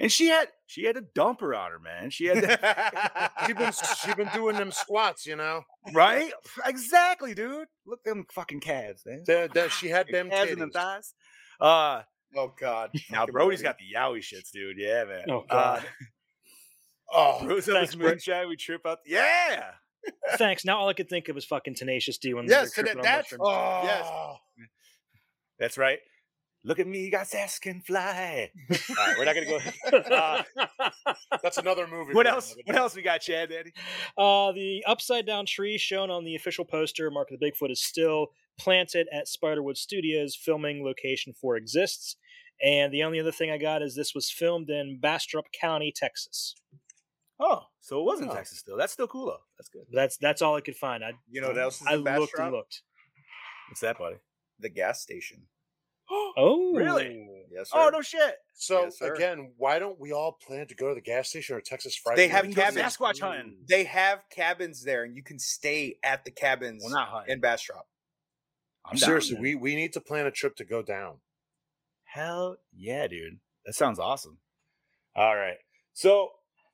And she had she had a dumper on her, man. She had that, she been she been doing them squats, you know. right? Exactly, dude. Look them fucking calves, man. That, that she had them calves and them thighs. Uh, oh God. now Brody's got the yowie shits, dude. Yeah, man. Oh, Uh, God. Oh, Rose Thanks, Ellis Brody. Moonshine, we trip out. Yeah. Thanks. Now all I could think of was fucking Tenacious D when Yes, they're tripping that- on that's- mushrooms. Yes. oh. That's right. Look at me, got sass can fly. All right, we're not gonna go. Uh, That's another movie. what else? What else we got, Chad, Daddy? Uh, the upside down tree shown on the official poster, Mark of the Bigfoot, is still planted at Spiderwood Studios. Filming location for exists. And the only other thing I got is this was filmed in Bastrop County, Texas. Oh, so it was in Oh. Texas still. That's still cool though. That's good. That's that's all I could find. I You know what else is I in looked Bastrop? and looked. What's that, buddy? The gas station. Oh, Really? Yes, oh, sir. Oh no shit. So Yes, again, why don't we all plan to go to the gas station or Texas Friday? They have We can cabins. Sasquatch hunting. They have cabins there, and you can stay at the cabins Well, not hunting. in Bastrop. I'm Seriously, man. we we need to plan a trip to go down. Hell yeah, dude. That sounds awesome. All right. So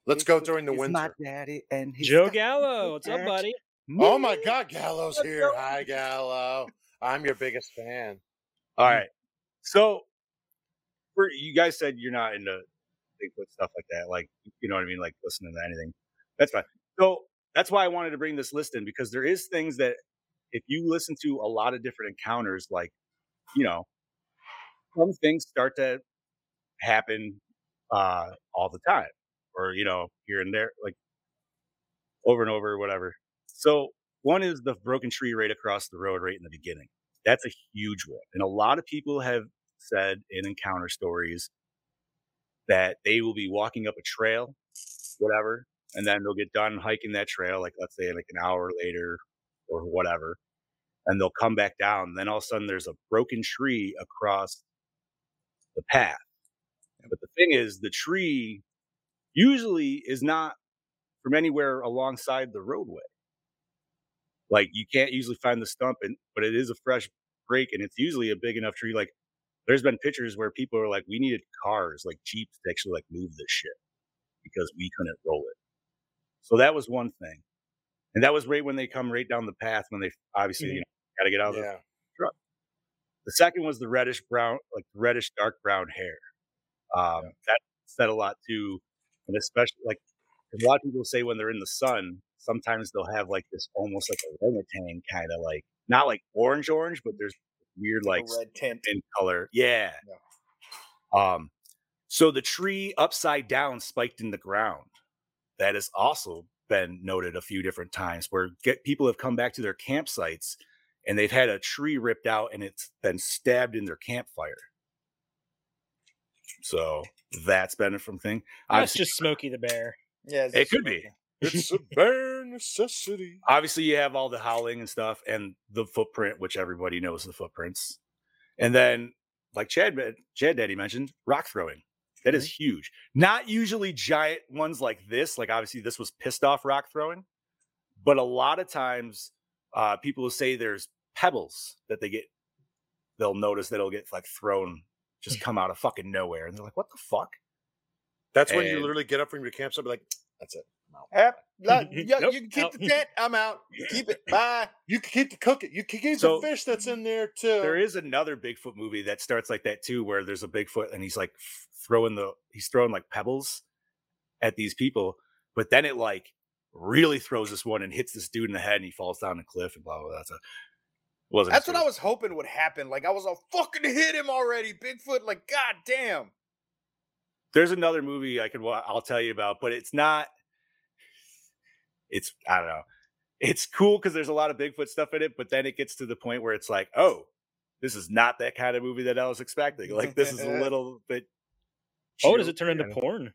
Let's go during the winter. My daddy and he's Joe Gallo, what's up, buddy? Oh my God, Gallo's here. Hi, Gallo. I'm your biggest fan. All right. So you guys said you're not into Bigfoot stuff like that. Like you know what I mean? Like listening to anything. That's fine. So that's why I wanted to bring this list in because there is things that if you listen to a lot of different encounters, like, you know, some things start to happen uh all the time. Or, you know, here and there, like over and over, whatever. So one is the broken tree right across the road right in the beginning. That's a huge one. And a lot of people have said in encounter stories that they will be walking up a trail, whatever, and then they'll get done hiking that trail, like let's say like an hour later or whatever, and they'll come back down. Then all of a sudden there's a broken tree across the path. But the thing is, the tree usually is not from anywhere alongside the roadway. Like you can't usually find the stump, and but it is a fresh break, and it's usually a big enough tree. Like there's been pictures where people are like, we needed cars, like jeeps, to actually like move this shit because we couldn't roll it. So that was one thing, and that was right when they come right down the path when they obviously you know got to get out of the truck. The second was the reddish brown, like reddish dark brown hair. Um, That said a lot too, and especially like a lot of people say when they're in the sun, sometimes they'll have like this almost like a orangutan kind of like not like orange orange, but there's weird like red tint. in color. Yeah. Um, so the tree upside down spiked in the ground. That has also been noted a few different times where get people have come back to their campsites and they've had a tree ripped out and it's been stabbed in their campfire. So that's been a from thing. That's just Smokey the Bear. Yeah, it could be. It's a bare necessity. obviously you have all the howling and stuff and the footprint which everybody knows the footprints. And then like chad chad daddy mentioned rock throwing. That is huge. Not usually giant ones like this like obviously this was pissed off rock throwing but a lot of times uh people will say there's pebbles that they get they'll notice that it'll get like thrown just come out of fucking nowhere and they're like what the fuck? That's when you literally get up from your campsite, and be like, That's it. Yep. You, Nope, you can keep out. the tent. I'm out. Keep it. Bye. You can keep the cookie. You can keep So- the fish that's in there too. There is another Bigfoot movie that starts like that too, where there's a Bigfoot and he's like throwing the he's throwing like pebbles at these people, but then it like really throws this one and hits this dude in the head and he falls down the cliff and blah blah. blah. That's a wasn't. That's what I was hoping would happen. Like I was all fucking hit him already, Bigfoot. Like god damn. There's another movie I could I'll tell you about, but it's not. It's I don't know. It's cool because there's a lot of Bigfoot stuff in it, but then it gets to the point where it's like, oh, this is not that kind of movie that I was expecting. Like this is a little bit. Oh, does it turn into porn?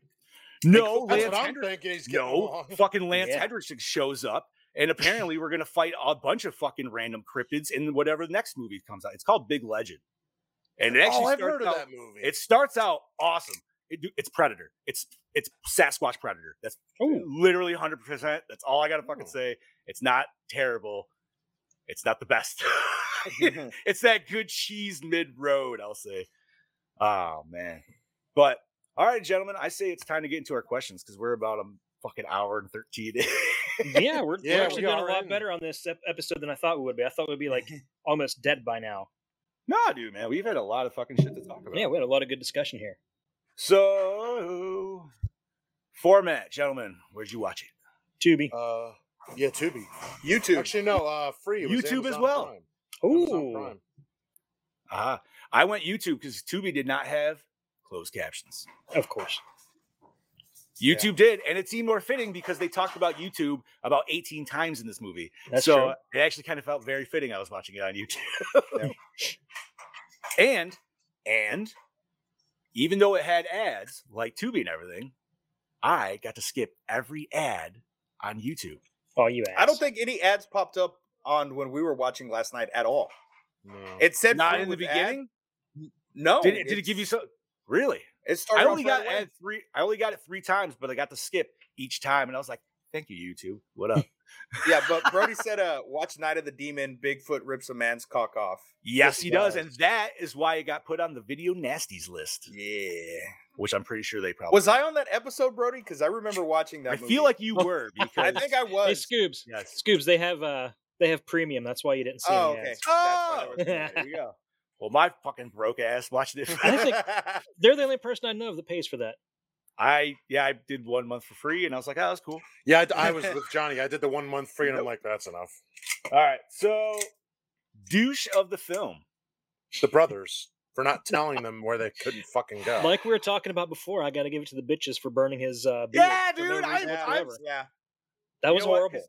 No, That's Lance what I'm Hendricks- thinking. No, fucking Lance Yeah. Henriksen shows up, and apparently we're gonna fight a bunch of fucking random cryptids in whatever the next movie comes out. It's called Big Legend, and it oh, actually Oh, I've starts heard of out- that movie. It starts out awesome. It, it's Predator. It's it's Sasquatch Predator. That's oh. literally 100. percent That's all I gotta fucking Oh. say. It's not terrible. It's not the best. it's that good cheese mid road. I'll say. Oh man, but all right, gentlemen. I say it's time to get into our questions because we're about a fucking hour and 13. Yeah, we're, Yeah, we're actually we doing a lot in. better on this episode than I thought we would be. I thought we'd be like almost dead by now. nah, dude, man, we've had a lot of fucking shit to talk about. Yeah, we had a lot of good discussion here. So, format, gentlemen, where'd you watch it? Tubi. Uh, yeah, Tubi. YouTube. Actually, no. Uh, free. It YouTube as well. Prime. Amazon Ooh, Prime. Ah, I went YouTube because Tubi did not have closed captions. of course. YouTube did, and it seemed more fitting because they talked about YouTube about 18 times in this movie. That's so true. it actually kind of felt very fitting. I was watching it on YouTube. and and even though it had ads like Tubi and everything, I got to skip every ad on YouTube. Oh, you asked. I don't think any ads popped up on when we were watching last night at all. No. It said Not in the with ad. beginning. No. Did it, did it give you it's- so? Really? It started. I only got ad three. I only got it three times, but I got to skip each time, and I was like, "Thank you, YouTube. What up?" Yeah, but Brody said, "Uh, watch Night of the Demon. Bigfoot rips a man's cock off." yes, Just he does, wild. and that is why it got put on the video nasties list, Yeah. which I'm pretty sure they probably Was I on that episode, Brody? Because I remember watching that. I movie. feel like you were because I think I Hey, was. Scoobs. yes. Scoobs, they have uh they have premium. That's why you didn't see Oh, any okay. ads. Oh, there was- you go. Well, my fucking broke ass watched it. I think- They're the only person I know that pays for that. I yeah, I did one month for free, and I was like, "Oh, that's cool." Yeah, I was with Johnny. I did the one month free, and I'm like, that's enough. All right, so douche of the film. The brothers for not telling them where they couldn't fucking go. Like we were talking about before, I got to give it to the bitches for burning his uh beard Yeah, for no dude, I- reason yeah, yeah. that You was know what? horrible.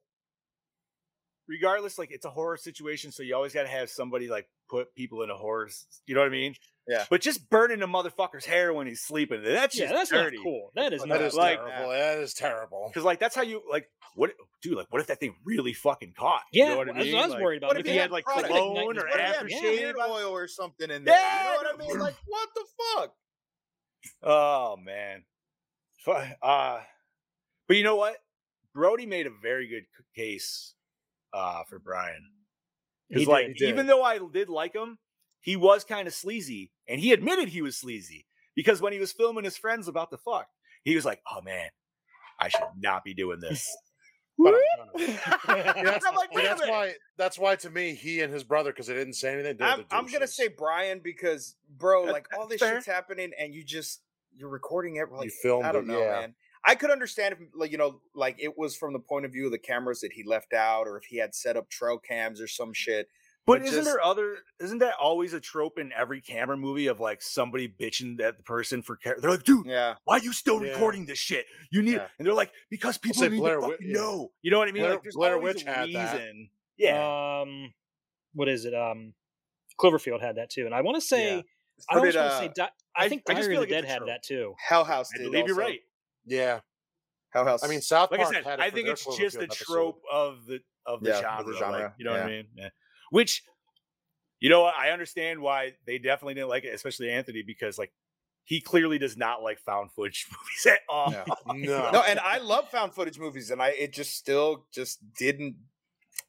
'Cause Regardless, like it's a horror situation, so you always got to have somebody like put people in a horror. You know what I mean? Yeah. But just burning a motherfucker's hair when he's sleeping, that's Yeah, just that's dirty. not cool. That is not is like- terrible. That is terrible. Because like that's how you like what dude like what if that thing really fucking caught? You Yeah, know what I that's mean? I was like, worried about. What What if if he he had had like product? cologne or What if he had aftershave? Beard oil or something in there. Yeah, you know what I mean? Like, what the fuck? Oh man. Fu- Uh, but you know what? Brody made a very good case uh, for Brian. Because like, did. even though I did like him, he was kind of sleazy, and he admitted he was sleazy because when he was filming his friends about the fuck, he was like, "Oh man, I should not be doing this." But I'm gonna. Yeah, that's, like, that's minute." why. That's why to me, he and his brother, because they didn't say anything. I'm, I'm gonna say Brian because, bro, That- like all this fair. shit's happening, and you just you're recording it. Like, filmed I don't it, know, yeah. man. I could understand if, like, you know, like it was from the point of view of the cameras that he left out, or if he had set up trail cams or some shit. But But isn't just- there other? Isn't that always a trope in every camera movie of like somebody bitching at the person for? Car- they're like, dude, Yeah, why are you still Yeah. recording this shit? You need, Yeah. and they're like, because people say need Blair to Wi- fucking yeah. know. You know what I mean? Blair- like, there's Blair Witch a had that. Yeah, Um, what is it? Um, Cloverfield had that too, and I want to say Yeah. I So almost did, want to uh, say Di- I, I- think I just Diary feel of the like Dead it's a had trope. that too. Hell House I did. believe you're right. Yeah, Hell House. I mean South Like I Park said, had I think it's just a trope of the of the Yeah, of genre. the like, you know what I mean? Yeah. Which, you know. I understand why they definitely didn't like it, especially Anthony, because like he clearly does not like found footage movies at all. Yeah. No, no, and I love found footage movies, and I it just still just didn't.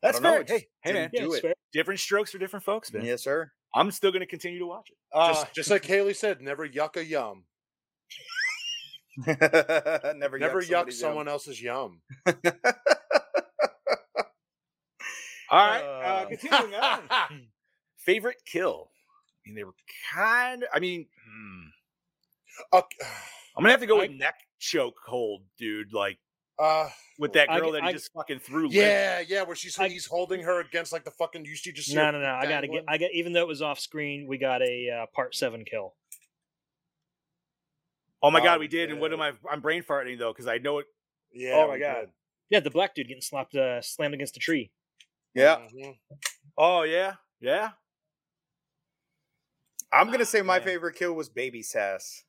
That's don't know, fair. Hey, hey, man, do it. fair. different strokes for different folks, man. Yes, sir. I'm still going to continue to watch it. Uh, just, just like Haley said, never yuck a yum. Never, Never yuck someone yum. else's yum. All right, uh, Uh, continuing on. Favorite kill? I mean, they were kind of. I mean, hmm. Okay. I'm gonna have to go with neck choke hold, dude. Like Uh, with that girl g- that he I- just fucking threw. limp. yeah, yeah, where she's I- he's holding her against like the fucking. You see, just No, no, no. I gotta get. dangling. I got. Even though it was off screen, we got a uh, part seven kill. Oh my god, we did. And what am I? I'm brain farting though because I know it. Yeah. oh my god. did. Yeah, the black dude getting slapped, uh, slammed against a tree. Yeah, Mhm. Oh yeah, yeah. I'm gonna say my Man. favorite kill was Baby Sass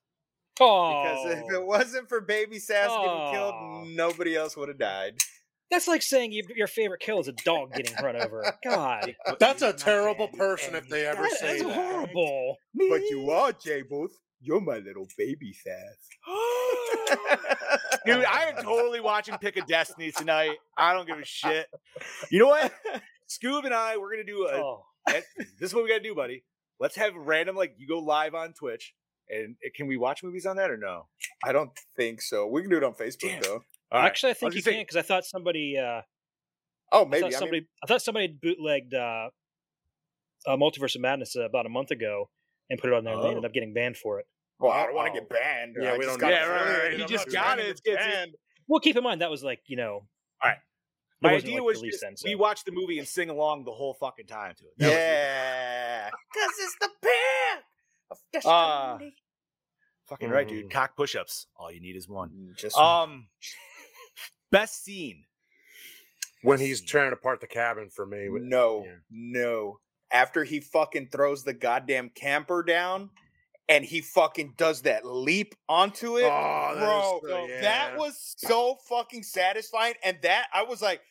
Oh, because if it wasn't for Baby Sass getting Oh. killed, nobody else would have died. that's like saying you, your favorite kill is a dog getting run over. God, That's a terrible person if they ever that, say that's that. horrible. But you are Jay Booth. You're my little Baby Sass. Dude, I am totally watching Pick of Destiny tonight. I don't give a shit. You know what? Scoob and I, we're gonna do a. Oh, this is what we gotta do, buddy. Let's have random like you go live on Twitch, and uh, can we watch movies on that or no? I don't think so. We can do it on Facebook Damn. though. All right. actually, I think you can because I thought somebody. Uh, Oh, I maybe. thought I mean, somebody. I thought somebody bootlegged uh, uh, Multiverse of Madness uh, about a month ago and put it on there, and they ended Oh. up getting banned for it. well, I don't want Oh. to get banned. Yeah, I we don't got need Yeah, right, right, right. He just got it. it. It's, it's, banned. Well, keep in mind that was like you know. All right. it My idea like, was just, then, we so. watch the movie and sing along the whole fucking time to it. That. Yeah, because it's the pen of Ah. destiny. Fucking right, dude. Mhm. Cock push-ups. All you need is one. Mm, Just Um, best scene. When he's tearing apart the cabin for me. with- no, yeah. no. After he fucking throws the goddamn camper down, and he fucking does that leap onto it, Oh, that bro. is so- That was so fucking satisfying, and that I was like,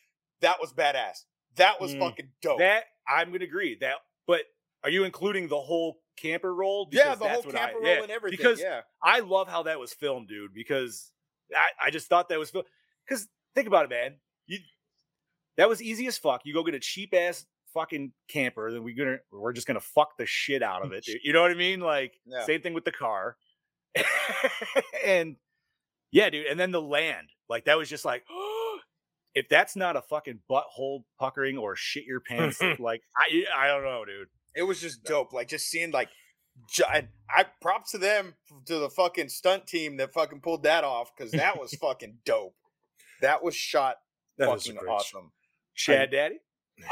that was badass. That was Mm. fucking dope. That I'm gonna agree. That, but are you including the whole camper roll? yeah, Because the whole what I- camper yeah, roll and everything. Because yeah, I love how that was filmed, dude. Because I, I just thought that was because think about it, man. You that was easy as fuck. You go get a cheap ass fucking camper, then we're gonna we're just gonna fuck the shit out of it. dude. You know what I mean? Like Yeah. same thing with the car. and yeah, dude. And then the land, like that was just like. If that's not a fucking butthole puckering or shit your pants, like I, I don't know, dude. it was just dope. Like just seeing like, I, I props to them to the fucking stunt team that fucking pulled that off because that was fucking dope. That was shot That fucking awesome. Chad Daddy.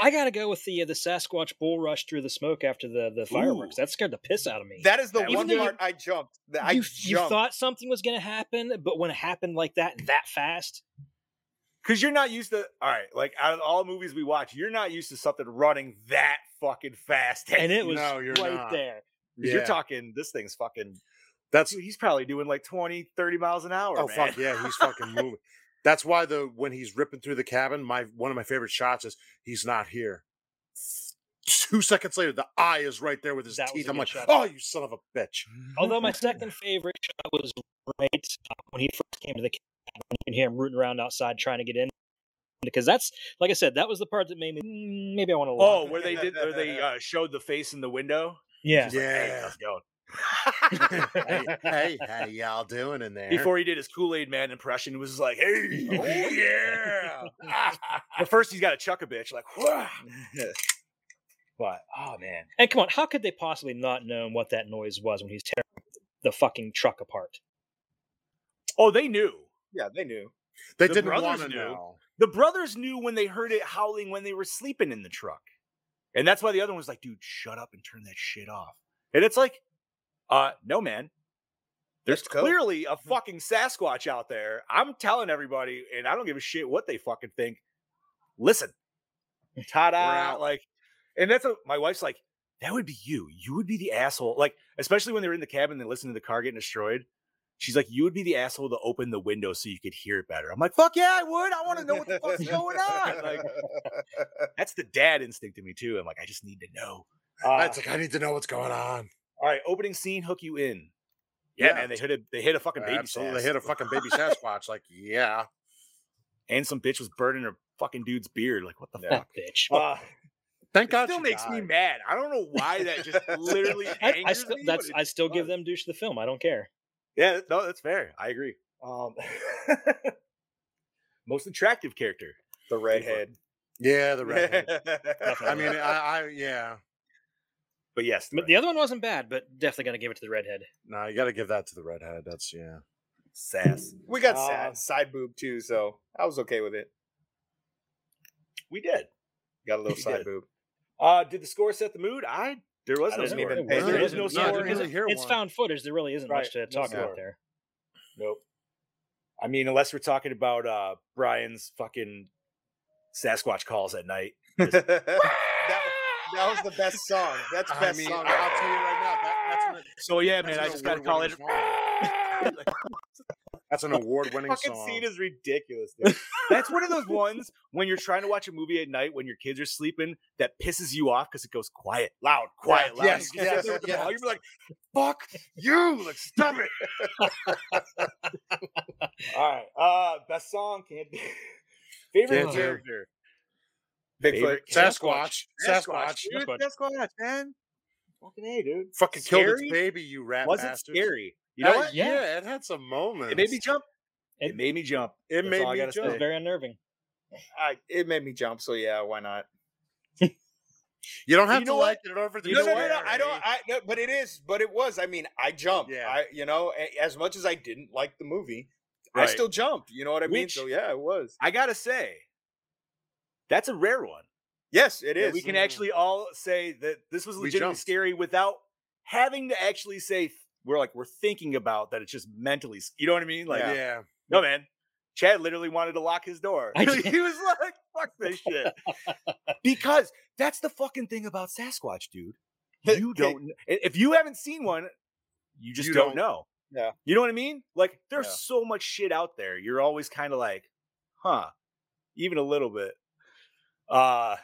I gotta go with the uh, the Sasquatch bull rush through the smoke after the the fireworks. That scared the piss out of me. That is the That was one good. part I jumped. That I you, jumped. you thought something was gonna happen, but when it happened like that, that fast, Because you're not used to, all right, like out of all movies we watch, you're not used to something running that fucking fast. and it was No, you're right not. there. 'Cause You're talking, this thing's fucking, That's dude, he's probably doing like 20, 30 miles an hour. oh man. fuck yeah, he's fucking moving. That's why the when he's ripping through the cabin, my one of my favorite shots is he's not here. Two seconds later, the eye is right there with his That teeth. a I'm like, shot. oh, you son of a bitch. Although my second favorite shot was right uh, when he first came to the cabin. You can hear him rooting around outside trying to get in. Because that's like I said, that was the part that made me "Mm, maybe I want to. Oh, where they did, where they uh, showed the face in the window. yeah. She's like, hey, Yeah. how's it going? hey, hey, how y'all doing in there? Before he did his Kool Aid Man impression, he was just like, "Hey, oh yeah." but first, he's got to chuck a bitch, like, "Wah." but oh man, And come on, how could they possibly not know what that noise was when he's tearing the fucking truck apart? oh, they knew. yeah, they knew. they the didn't want to know. The brothers knew when they heard it howling when they were sleeping in the truck. And that's why the other one was like, dude, shut up and turn that shit off. And it's like, uh, no, man. There's go. clearly a fucking Sasquatch out there. I'm telling everybody, and I don't give a shit what they fucking think. Listen. Ta-da. Like, and that's a my wife's like, that would be you. You would be the asshole. Like, especially when they're in the cabin and listen to the car getting destroyed. She's like, you would be the asshole to open the window so you could hear it better. I'm like, fuck yeah, I would. I want to know what the fuck's going on. Like, that's the dad instinct in me too. I'm like, I just need to know. Uh, It's like I need to know what's going on. All right, opening scene, hook you in. Yeah, Yeah. man, they hit a they hit a fucking baby Absolutely, sass. they hit a fucking baby Sasquatch. Like, yeah, and some bitch was burning her fucking dude's beard. Like, what the Yeah. fuck? Bitch. Uh, thank it God. still she makes me mad. I don't know why that just literally I, I still me, that's I it still give them douche the film. I don't care. Yeah, no, that's fair. I agree. Um, most attractive character. The redhead. Yeah, the redhead. I mean, I, I yeah. But yes, But the other one wasn't bad, but definitely gonna give it to the redhead. No, you got to give that to the redhead. That's yeah. sass. We got Uh, sad side boob too, so I was okay with it. We did. Got a little We side did. boob. Uh, did the score set the mood? I there was I no score. even There there is no score. I didn't because really hear it's one. found footage. There really isn't Right, much to talk score. about there. Nope. I mean, unless we're talking about uh Brian's fucking Sasquatch calls at night. that, that was the best song. That's I best mean, song. I'll tell you right now. That, that's an, So yeah, man, I just gotta call it. that's an award-winning fucking song. scene is ridiculous. Dude. That's one of those ones when you're trying to watch a movie at night when your kids are sleeping that pisses you off because it goes quiet, loud, quiet, loud. yes, You sit there yes, yes. You're like, "Fuck you!" Like, stop it. All right. Uh, best song can't be favorite character. Bigfoot. Sasquatch. Sasquatch, Sasquatch. dude, Sasquatch, man. Fucking a, dude. Fucking killed its baby, you rat Was it bastard. scary? You know Uh, what? Yeah. yeah, it had some moments. It made me jump. It, It- made me jump. It That's made all I me gotta It jump. was very unnerving. I, it made me jump, so yeah, why not? You don't have You to like it in order to no, no, no, no. I don't. I no, but it is. But it was. I mean, I jumped. Yeah. I, you know, as much as I didn't like the movie, I still jumped. You know what I mean? So yeah, it was. I gotta say, that's a rare one. Yes, it is. We can mm. actually all say that this was legitimately scary without having to actually say we're like we're thinking about that. It's just mentally. You know what I mean? Like, Yeah. Yeah. no, man. Chad literally wanted to lock his door. He was like, "Fuck this shit," because that's the fucking thing about Sasquatch, dude. You don't. If you haven't seen one, you just You don't, don't- know. Yeah. You know what I mean? Like, there's Yeah. so much shit out there. You're always kind of like, huh, even a little bit. Uh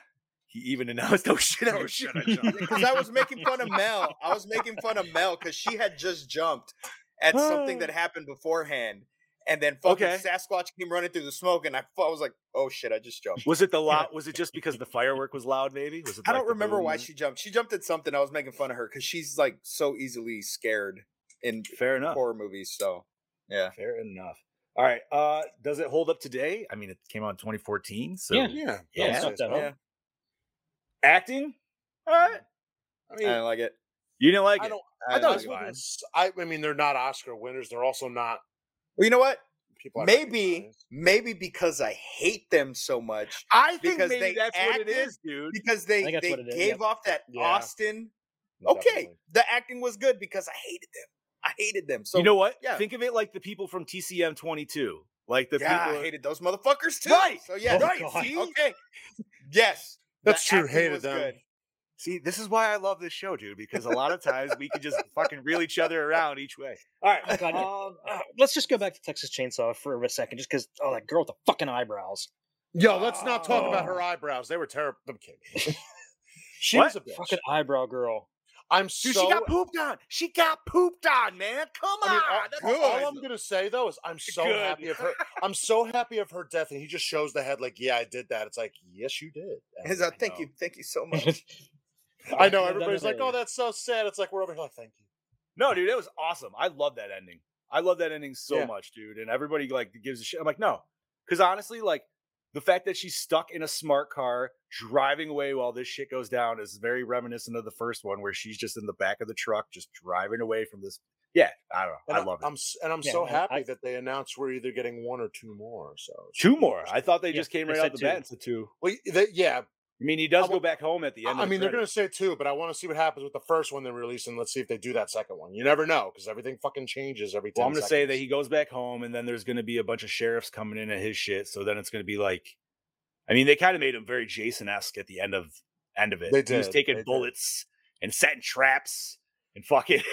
he even announced, "Oh shit, I just jumped." because I was making fun of Mel. I was making fun of Mel because she had just jumped at something that happened beforehand, and then fucking Okay. Sasquatch came running through the smoke, and I, I was like, "Oh shit, I just jumped." Was it the loud? Was it just because the firework was loud? Maybe was it? I like don't remember why she jumped. She jumped at something. I was making fun of her because she's like so easily scared in Fair enough. horror movies. So yeah, Fair enough. All right. Uh, does it hold up today? I mean, it came out in 2014. So Yeah. Yeah. Yeah. It's not that yeah. acting. All right. I I mean, don't like it. you didn't like I it. don't. I, I don't thought I, it like was it. fine. wouldn't s- I, I mean, they're not Oscar winners. They're also not Well, you know what? people. Maybe, recognize. maybe because I hate them so much, I think because maybe they that's what it acted- is, dude. because they they what it is, gave yep. off that Yeah. Austin. Okay, Definitely. the acting was good because I hated them. I hated them. So you know what? yeah. Think of it like the people from TCM 22. Like the yeah, people. I hated those motherfuckers too. Right. So yeah, Oh, right. God. See? Okay. Yes. That's the true, acting hated was them. good. See, this is why I love this show, dude, because a lot of times we can just fucking reel each other around each way. All right. Oh, God, um, Uh, let's just go back to Texas Chainsaw for a second, just because oh, that girl with the fucking eyebrows. Yo, let's not talk about her Oh. eyebrows. They were terrible. I'm kidding. she What? was a bitch. Fucking eyebrow girl. I'm Dude, so. she got pooped on. She got pooped on, man. Come on. I mean, all, That's all. I'm gonna say though is I'm so Good. happy of her. I'm so happy of her death, and he just shows the head like, yeah, I did that. It's like, yes, you did. And Is I thank you, thank you so much. I know everybody's like, oh, that's so sad. It's like we're over here like, thank you. No, dude, it was awesome. I love that ending. I love that ending so Yeah. much, dude. And everybody like gives a shit. I'm like, no, because honestly, like the fact that she's stuck in a smart car driving away while this shit goes down is very reminiscent of the first one, where she's just in the back of the truck, just driving away from this. Yeah, I don't know. And I love it. I'm and I'm Yeah, so I- happy I- that they announced we're either getting one or two more. So two more. I thought they Yeah, just came they right said out the two. bat and said two. Well, they, yeah. I mean, he does I go back home at the end. I of mean, the they're going to say two, but I want to see what happens with the first one they release, and let's see if they do that second one. You never know because everything fucking changes every. 10 Well, I'm going to say that he goes back home, and then there's going to be a bunch of sheriffs coming in at his shit. So then it's going to be like, I mean, they kind of made him very Jason esque at the end of end of it. They He was taking they did. bullets and setting traps and fucking.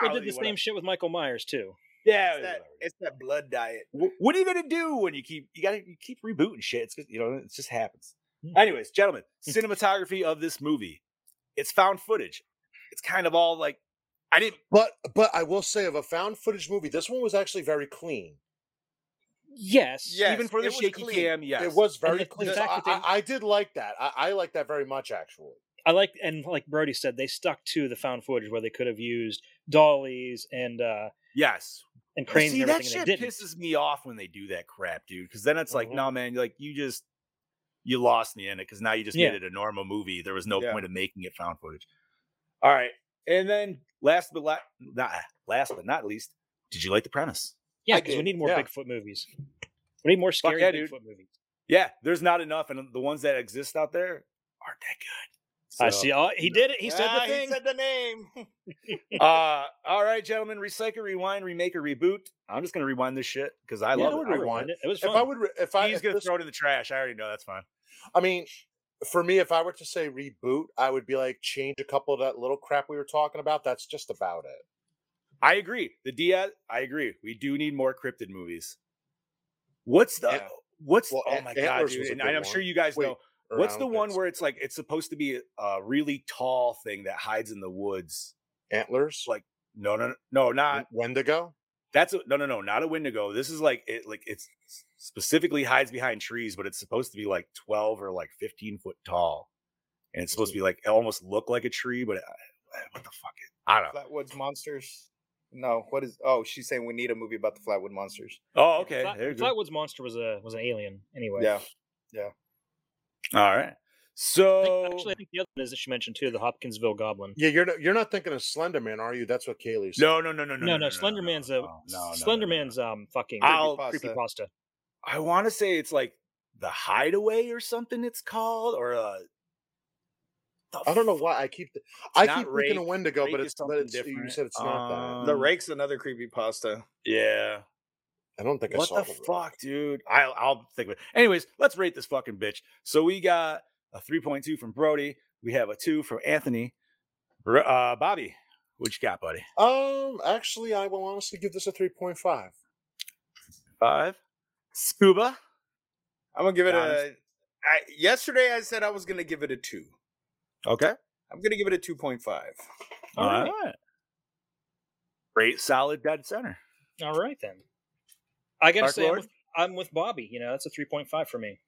They did the same shit with Michael Myers too. Yeah. It's that, it's that blood diet. What are you gonna do when you keep you gotta you keep rebooting shit? It's 'cause, you know it just happens. Hmm. Anyways, gentlemen, cinematography of this movie, it's found footage. It's kind of all like I didn't. But but I will say of a found footage movie, this one was actually very clean. Yes. Yes, even for the shaky clean. cam, yes, It was very the- the clean. So I, they- I, I did like that. I, I like that very much actually. I like and like Brody said, they stuck to the found footage where they could have used dollies and uh yes. and But cranes See, and that shit and they didn't. pisses me off when they do that crap, dude. Because then it's like, Mhm. no, man, like you just you lost me in it because now you just Yeah. made it a normal movie. There was no Yeah. point of making it found footage. All right, and then last but la- not ah, last but not least, did you like the premise? Yeah, because we need more yeah. Bigfoot movies. We need more scary yeah, dude. Bigfoot movies. Yeah, there's not enough, and the ones that exist out there aren't that good. I see. Oh, he did it. He said Ah, the thing. He said the name. uh, all right, gentlemen, recycle, rewind, remake, or reboot. I'm just gonna rewind this shit because I Yeah, love I it. would I rewind it. It was If. I would, re- if I, He's if gonna this- throw it in the trash. I already know that's fine. I mean, for me, if I were to say reboot, I would be like change a couple of that little crap we were talking about. That's just about it. I agree. The Diaz, I agree. We do need more cryptid movies. What's the Yeah. what's Well, oh Ant- my god, dude? And I'm sure you guys Wait, know. Or What's the one where it's like it's supposed to be a really tall thing that hides in the woods? Antlers, Like no, no, no, no, not Wendigo. that's a, no, no, no, not a Wendigo. This is like it, like it's specifically hides behind trees, but it's supposed to be like 12 or like 15 foot tall, and it's supposed to be like almost look like a tree, but uh, what the fuck? Is, I don't know. Flatwoods Monsters. No, what is? Oh, she's saying we need a movie about the Flatwood Monsters. Oh, okay. Flat, there you go. Flatwoods Monster was a was an alien anyway. Yeah, yeah. All right. I So think, actually, I think the other one is that she mentioned too, the Hopkinsville Goblin. Yeah, you're not, you're not thinking of Slenderman, are you? That's what Kaylee's. said. no, no, no, no, no, No, no, Slender Man's a no, no, no, no, no. Um fucking creepy pasta. I want to say it's like the Hideaway or something. It's called or uh. the I don't know why I keep I not keep thinking Rake. of Wendigo, Rake but it's but something it's you different. said it's not The Um, Rake's another creepy pasta. Uh, Yeah. That. I don't think I saw. What the fuck, dude? I'll, I'll think of it. Anyways, let's rate this fucking bitch. So we got a 3.2 from Brody. We have a two from Anthony. Uh, Bobby, what you got, buddy? Um, actually, I will honestly give this a three point five. Five. Scuba. I'm gonna give it Honest. a. I, yesterday I said I was gonna give it a two. Okay. I'm gonna give it a two point five. All right. Great, solid dead center. All right then. I gotta Dark say, I'm with, I'm with Bobby. You know, that's a three point five for me.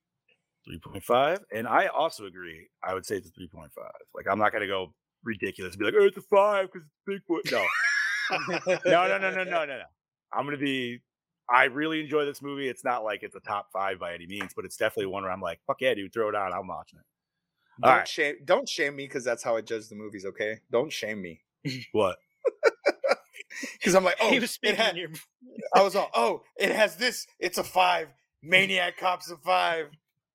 3.5. And I also agree. I would say it's a 3.5. Like, I'm not going to go ridiculous and be like, oh, it's a five because it's Bigfoot. No. no, no, no, no, no, no, no. I'm going to be, I really enjoy this movie. It's not like it's a top five by any means, but it's definitely one where I'm like, fuck yeah, dude, throw it on. I'm watching it. Don't All right. shame. Don't shame me because that's how I judge the movies. Okay, don't shame me What? because I'm like, oh, he was it speaking. had, your, I was all, oh, it has this. It's a five. Mm. Maniac Cops a five.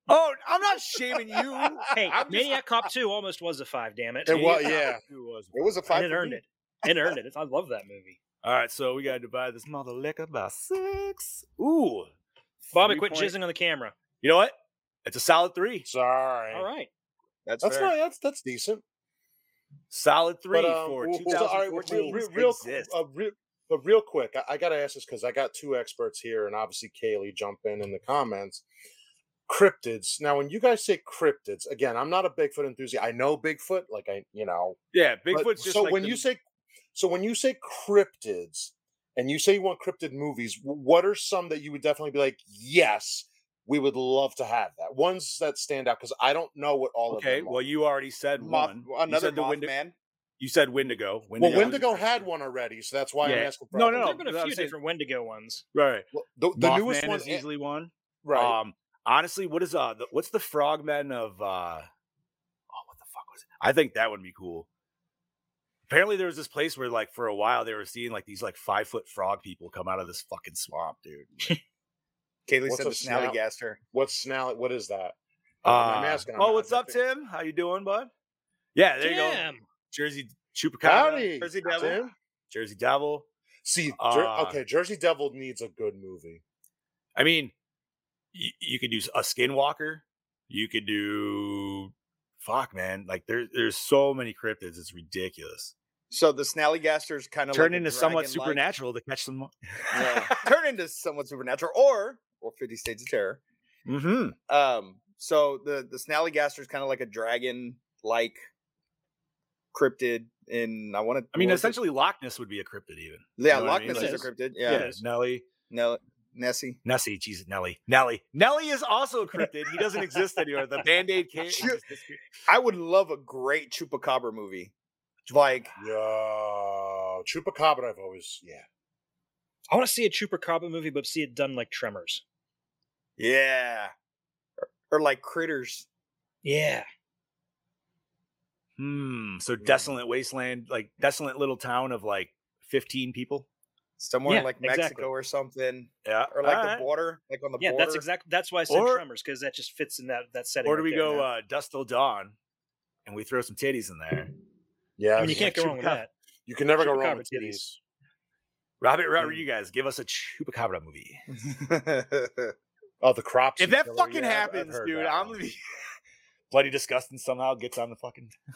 Oh, I'm not shaming you. hey, I'm just- Maniac Cop Two almost was a five. Damn it! It was, yeah. Cop two was- It was a five. and it earned me. it. It earned it. I love that movie. All right, so we got to divide this mother liquor by six. Ooh. Bobby, quit point- jizzing on the camera. You know what? It's a solid three. Sorry. All right. That's, That's fair. not that's that's decent. Solid three But, um, for we'll- we'll- 2014. real, real, uh, real, but real quick, I, I got to ask this because I got two experts here, and obviously Kaylee jump in in the comments. Cryptids. Now, when you guys say cryptids, again, I'm not a Bigfoot enthusiast. I know Bigfoot, like I, you know, yeah, just so like when the- you say, so when you say cryptids, and you say you want cryptid movies, what are some that you would definitely be like, yes, we would love to have that. Ones that stand out because I don't know what all Okay, of them are. well, you already said Moth, one. you another said the Wendigo. Mothman. You said Wendigo. well, was- Wendigo had one already, so that's why I'm Yeah. asking. For No, other no, There've been a few saying- different Wendigo ones. Right. Well, the, the Mothman newest one is easily one. right. Um, honestly, what is uh, the, what's the frogmen of uh? Oh, what the fuck was it? I think that would be cool. Apparently, there was this place where, like, for a while, they were seeing like these like five foot frog people come out of this fucking swamp, dude. Like, Kaylee What's said a the Snally. What's snally? What is that? uh, I'm asking, I'm oh, what's up, Tim? How you doing, bud? Yeah, there you go. Jersey Chupacabra, Howdy, Jersey Devil, Tim. Jersey Devil. See, Jer- Uh, okay, Jersey Devil needs a good movie. I mean, you, you could do a Skinwalker. You could do fuck, man. Like there, there's so many cryptids. It's ridiculous. So the Snally gaster is kind of Turn like into somewhat supernatural to catch them. Yeah. Turn into somewhat supernatural, or or Fifty States of Terror. mm-hmm. Um, so the the Snallygaster is kind of like a dragon like cryptid in I want to I mean, essentially, Loch Ness would be a cryptid, even. yeah, know what I Loch mean? Ness Like- is a cryptid. Yeah, Yeah, Nelly, Nell- Nessie. Nessie, Jesus, Nelly, Nelly, Nelly is also a cryptid. He doesn't exist anymore. The Band Aid kid. Sure. I would love a great Chupacabra movie. Like Yeah, Chupacabra. I've always yeah. I want to see a Chupacabra movie, but see it done like Tremors. Yeah. Or, or like critters. Yeah. Hmm. So desolate wasteland, like desolate little town of like fifteen people. Somewhere Yeah, in like exactly. Mexico or something. Yeah. Or like alright. the border. Like on the Yeah, border. that's exactly that's why I said Or- Tremors because that just fits in that that setting. Or do right we go man. uh, Dusk Till Dawn, and we throw some titties in there? Yeah, I mean, you can't go wrong with that. You can never go wrong with titties. titties. Robert, Robert, you guys give us a Chupacabra movie. Oh, the crops. If that killer, fucking yeah, I've- I've happens, dude, that I'm gonna be bloody disgusting. Somehow gets on the fucking.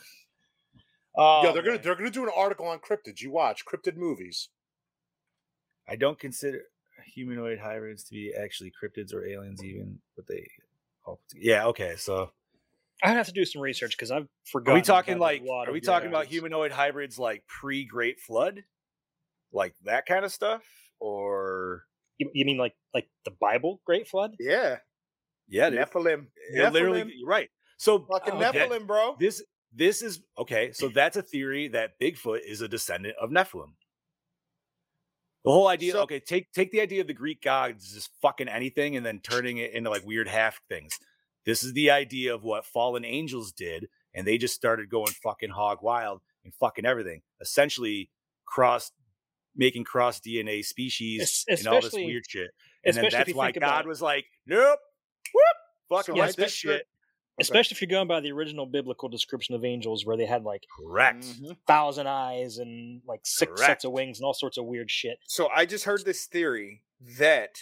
Oh, yeah, they're gonna they're gonna do an article on cryptids. You watch cryptid movies. I don't consider humanoid hybrids to be actually cryptids or aliens, even, but they. all. Yeah. Okay. So I'd have to do some research because I've forgotten. are forgotten. we talking like? Are we talking about humanoid hybrids like pre Great Flood, like that kind of stuff, or You, you mean like like the Bible Great Flood? yeah. yeah, dude. Nephilim. It literally, Nephilim. you're right. So Fucking oh, that- Nephilim, bro. this this is okay so that's a theory that bigfoot is a descendant of nephilim the whole idea So- okay take take the idea of the greek gods just fucking anything and then turning it into like weird half things this is the idea of what fallen angels did and they just started going fucking hog wild and fucking everything essentially cross making cross dna species Es- and all this weird shit and then that's why god was like nope whoop fucking So like this shit Especially if you're going by the original biblical description of angels, where they had like correct Mhm. thousand eyes and like six Correct. sets of wings and all sorts of weird shit. So I just heard this theory that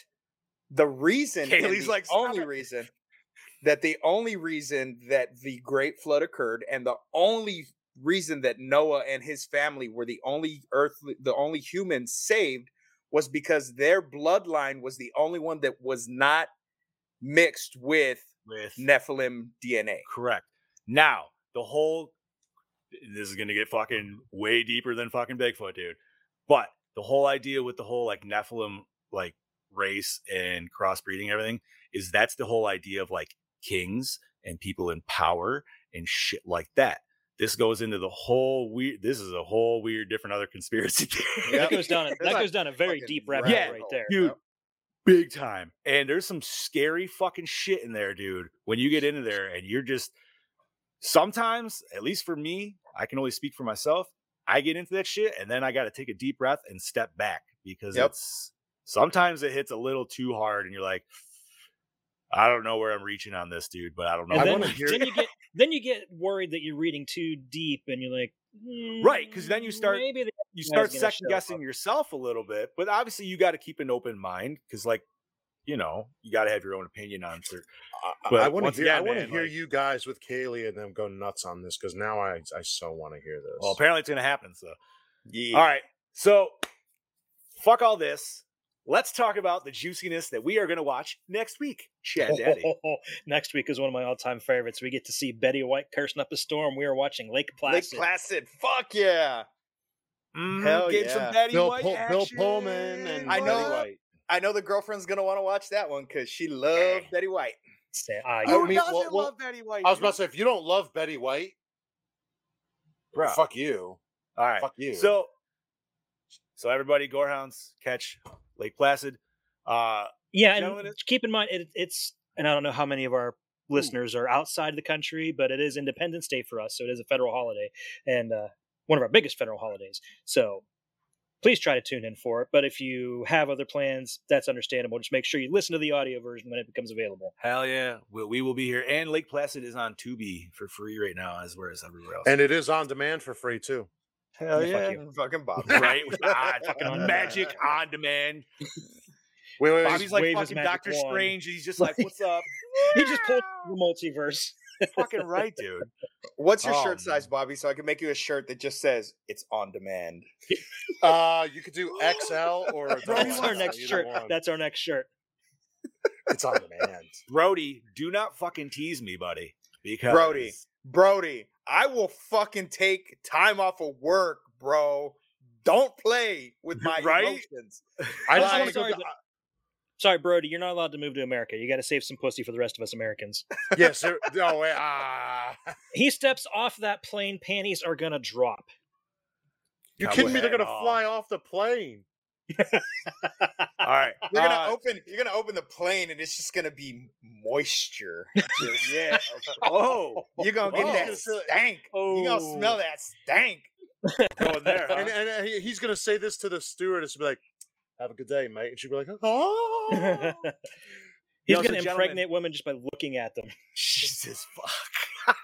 the reason, and Kaylee's the like, only it." reason, that the only reason that the Great Flood occurred, and the only reason that Noah and his family were the only earth, the only humans saved, was because their bloodline was the only one that was not mixed with with Nephilim DNA. Correct. Now, the whole this is gonna get fucking way deeper than fucking Bigfoot, dude. But the whole idea with the whole like Nephilim like race and crossbreeding everything is that's the whole idea of like kings and people in power and shit like that. This goes into the whole weird. This is a whole weird, different other conspiracy theory. That goes down. a- That goes down a very deep rabbit Yeah, hole right there. dude. big time. And there's some scary fucking shit in there, dude. When you get into there and you're just sometimes, at least for me, I can only speak for myself. I get into that shit and then I got to take a deep breath and step back because Yep. it's sometimes it hits a little too hard and you're like, I don't know where I'm reaching on this, dude, but I don't know. And I then, wanna hear- then you get then you get worried that you're reading too deep, and you're like, right? Because then you "Mm, start- maybe the you start second guessing up." yourself a little bit, but obviously you got to keep an open mind because, like, you know, you got to have your own opinion on certain. I, But I want once to hear. I want to hear like- you guys with Kaylee and them go nuts on this because now I I so want to hear this. Well, apparently it's gonna happen. So, Yeah. all right. So, fuck all this. Let's talk about the juiciness that we are gonna watch next week. Chad Daddy. Oh, Next week is one of my all-time favorites. We get to see Betty White cursing up a storm. We are watching Lake Placid. Lake Placid. Fuck yeah. Mhm, Hell get yeah. some Betty Bill, White Pull- Bill. Pullman and I Betty know- White. I know the girlfriend's gonna want to watch that one because she loved Betty White. Say, ah, Who Who mean, doesn't well- well, love Betty White? I was about to say if you don't love Betty White, Bro. fuck you. All right. Fuck you. So, so everybody, Gorehounds, catch Lake Placid. Uh, yeah, and Gentlemen, keep in mind it, it's and I don't know how many of our listeners are outside the country, but it is Independence Day for us, so it is a federal holiday and uh, one of our biggest federal holidays. So please try to tune in for it. But if you have other plans, that's understandable. Just make sure you listen to the audio version when it becomes available. hell yeah, we, we will be here. And Lake Placid is on Tubi for free right now, as well as everywhere else. And it is on demand for free too. Hell Yeah, fuck yeah. you. Fucking Bob. right? ah, fucking On magic on demand. Wait, wait, wait. Bobby's like fucking Doctor wand. Strange. He's just like, "What's up?" He just pulled the multiverse. fucking right, dude. What's your Oh, shirt size. Bobby? So I can make you a shirt that just says it's on demand. Uh, you could do XL or a That's our next shirt. one. That's our next shirt. it's on demand. Brody, do not fucking tease me, buddy. Because Brody. Brody, I will fucking take time off of work, bro. Don't play with my Right? emotions. I just Like- want to go. sorry, but- Sorry, Brody, you're not allowed to move to America. You got to save some pussy for the rest of us Americans. Yes. There, no wait. Ah. He steps off that plane, panties are gonna drop. You Cowboy kidding me? They're gonna off. fly off the plane. All right. You're gonna uh, open. You're gonna open the plane, and it's just gonna be moisture. Just- yeah. Oh, You're gonna get Oh. that stank. You're gonna smell Oh. that stank. going there. Huh? And, and, and he- he's gonna say this to the stewardess, be like, "Have a good day, mate," and she'd be like, "Oh." He's Yo, going so to gentlemen- impregnate women just by looking at them. Jesus fuck.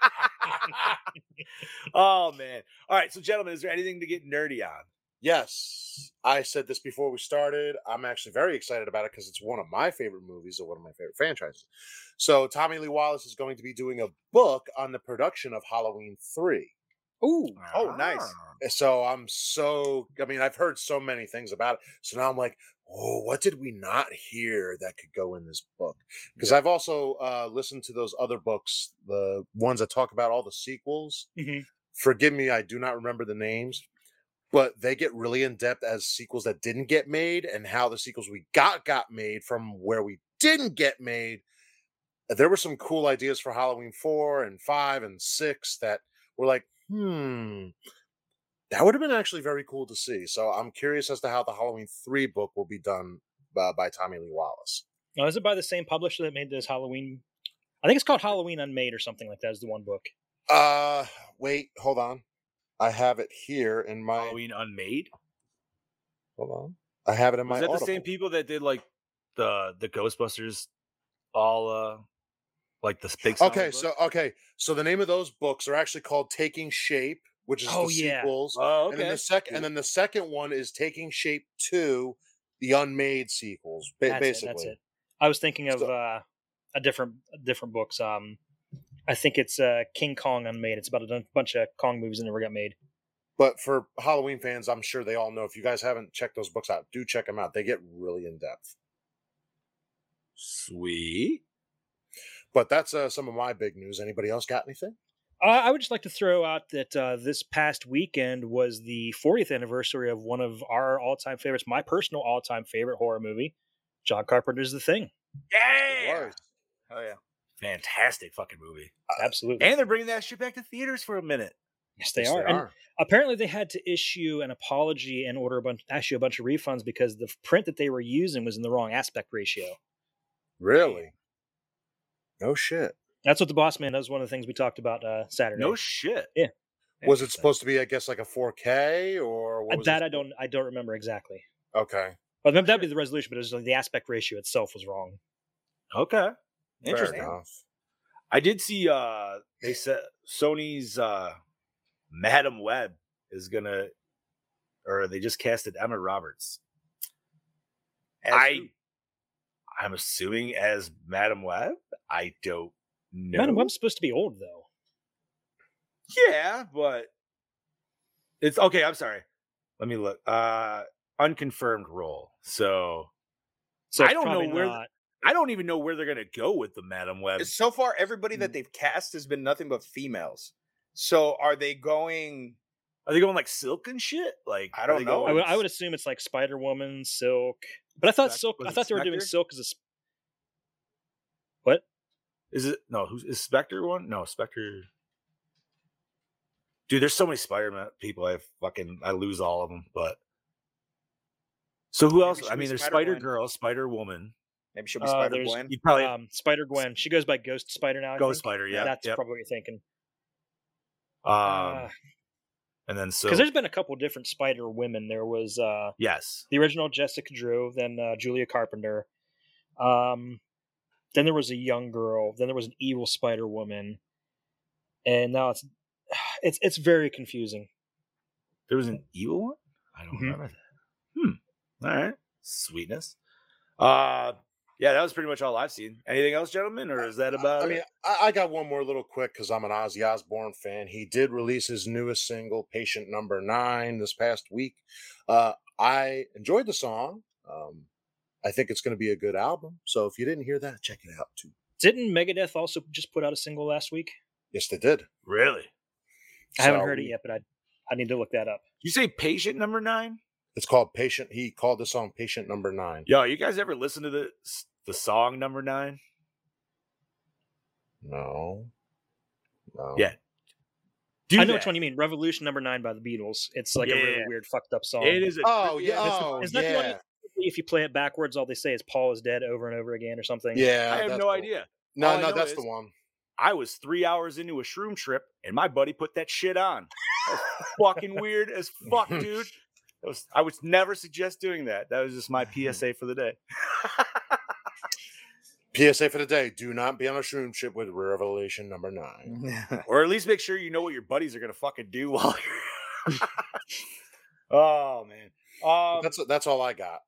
oh man. All right. So, gentlemen, is there anything to get nerdy on? Yes, I said this before we started. I'm actually very excited about it because it's one of my favorite movies or one of my favorite franchises. So, Tommy Lee Wallace is going to be doing a book on the production of Halloween 3. Ooh. Oh, nice. Ah. So, I'm so, I mean, I've heard so many things about it. So now I'm like, oh, what did we not hear that could go in this book? Because I've also uh, listened to those other books, the ones that talk about all the sequels. Mhm. Forgive me, I do not remember the names, but they get really in depth as sequels that didn't get made and how the sequels we got got made from where we didn't get made. There were some cool ideas for Halloween 4 and 5 and 6 that were like, hmm, that would have been actually very cool to see. So I'm curious as to how the Halloween 3 book will be done uh, by Tommy Lee Wallace. Now, is it by the same publisher that made this Halloween? I think it's called Halloween Unmade or something like that. Is the one book. Uh, wait, hold on. I have it here in my. Halloween Unmade. Hold on. I have it in Was my. Is that the same people that did like the the Ghostbusters, all uh, like the big. Okay, book? so okay, so the name of those books are actually called Taking Shape, which is Oh, the yeah. sequels. Oh, And then okay. the second, and then the second one is Taking Shape Two, the unmade sequels, ba- That's basically. it. That's it. I was thinking of So- uh, a different different books. Um, I think it's uh, King Kong Unmade. It's about a bunch of Kong movies that never got made. But for Halloween fans, I'm sure they all know. If you guys haven't checked those books out, do check them out. They get really in depth. Sweet. But that's uh, some of my big news. Anybody else got anything? Uh, I would just like to throw out that uh, this past weekend was the 40th anniversary of one of our all-time favorites, my personal all-time favorite horror movie, John Carpenter's The Thing. Yeah. Oh yeah. Fantastic fucking movie. Absolutely. And they're bringing that shit back to theaters for a minute. Yes, they Yes, are. And apparently, they had to issue an apology and order a bunch, actually a bunch of refunds because the print that they were using was in the wrong aspect ratio. Really? No shit. That's what the boss man. That was one of the things we talked about uh, Saturday. No shit. Yeah. Was it supposed to be, I guess, like a 4K or what Uh, was that it? I don't. I don't remember exactly. Okay. But that'd be the resolution. But it was like the aspect ratio itself was wrong. Okay. Fair Interesting. enough. I did see uh they said Sony's uh Madame Web is gonna or they just casted Emma Roberts. I I'm assuming as Madame Web. I don't know. Madame Web's supposed to be old though. Yeah, but it's okay. I'm sorry. Let me look. Uh unconfirmed role. So, So I don't know where not- I don't even know where they're gonna go with the Madame Web. So far, everybody Mm. that they've cast has been nothing but females. So are they going? Are they going like silk and shit? Like I don't know. I would, I would assume it's like Spider Woman, Silk. But I thought Spec- Silk. was I it thought they were doing Spectre? Silk as a. s- What? Is it no? Who's is Spectre one? No, Spectre. Dude, there's so many Spider-Man people. I fucking I lose all of them. But so who else? she'll I be mean, there's Spider-Gwen. Spider Girl, Spider Woman, Maybe she'll be Uh, Spider Gwen. you probably um, Spider Gwen. She goes by Ghost Spider now. I Ghost think. Spider. Yeah, that's yep. probably what you're thinking. Um, and then so Because there's been a couple different Spider Women. There was uh, yes, the original Jessica Drew, then uh, Julia Carpenter. Um, then there was a young girl. Then there was an evil Spider Woman, and now it's it's it's very confusing. there was an evil one. I don't Mhm. remember that. Hmm. All right, sweetness. Uh, yeah, that was pretty much all I've seen. Anything else, gentlemen, or is that about? I it? mean, I, I got one more little quick because I'm an Ozzy Osbourne fan. He did release his newest single, Patient Number Nine, this past week. Uh, I enjoyed the song. Um, I think it's going to be a good album. So if you didn't hear that, check it out too. Didn't Megadeth also just put out a single last week? Yes, they did. really? I haven't So heard it yet, but I I need to look that up. You say patient number nine? It's called Patient. He called the song Patient Number Nine. Yo, you guys ever listen to the the song number nine? No. No. Yeah. Do I know that. which one you mean. Revolution Number Nine by the Beatles. It's like a really weird, fucked up song. It is. A Oh, yeah. ass Oh. Is that the one yeah. you- if you play it backwards, all they say is "Paul is dead" over and over again, or something? Yeah, I have no cool. idea. No, All no, that's is- the one. I was three hours into a shroom trip, and my buddy put that shit on. Fucking weird as fuck, dude. That was. I would never suggest doing that. That was just my PSA for the day. PSA for the day: Do not be on a shroom ship with Revelation number nine. or at least make sure you know what your buddies are gonna fucking do while you're. oh man. Um, That's that's all I got.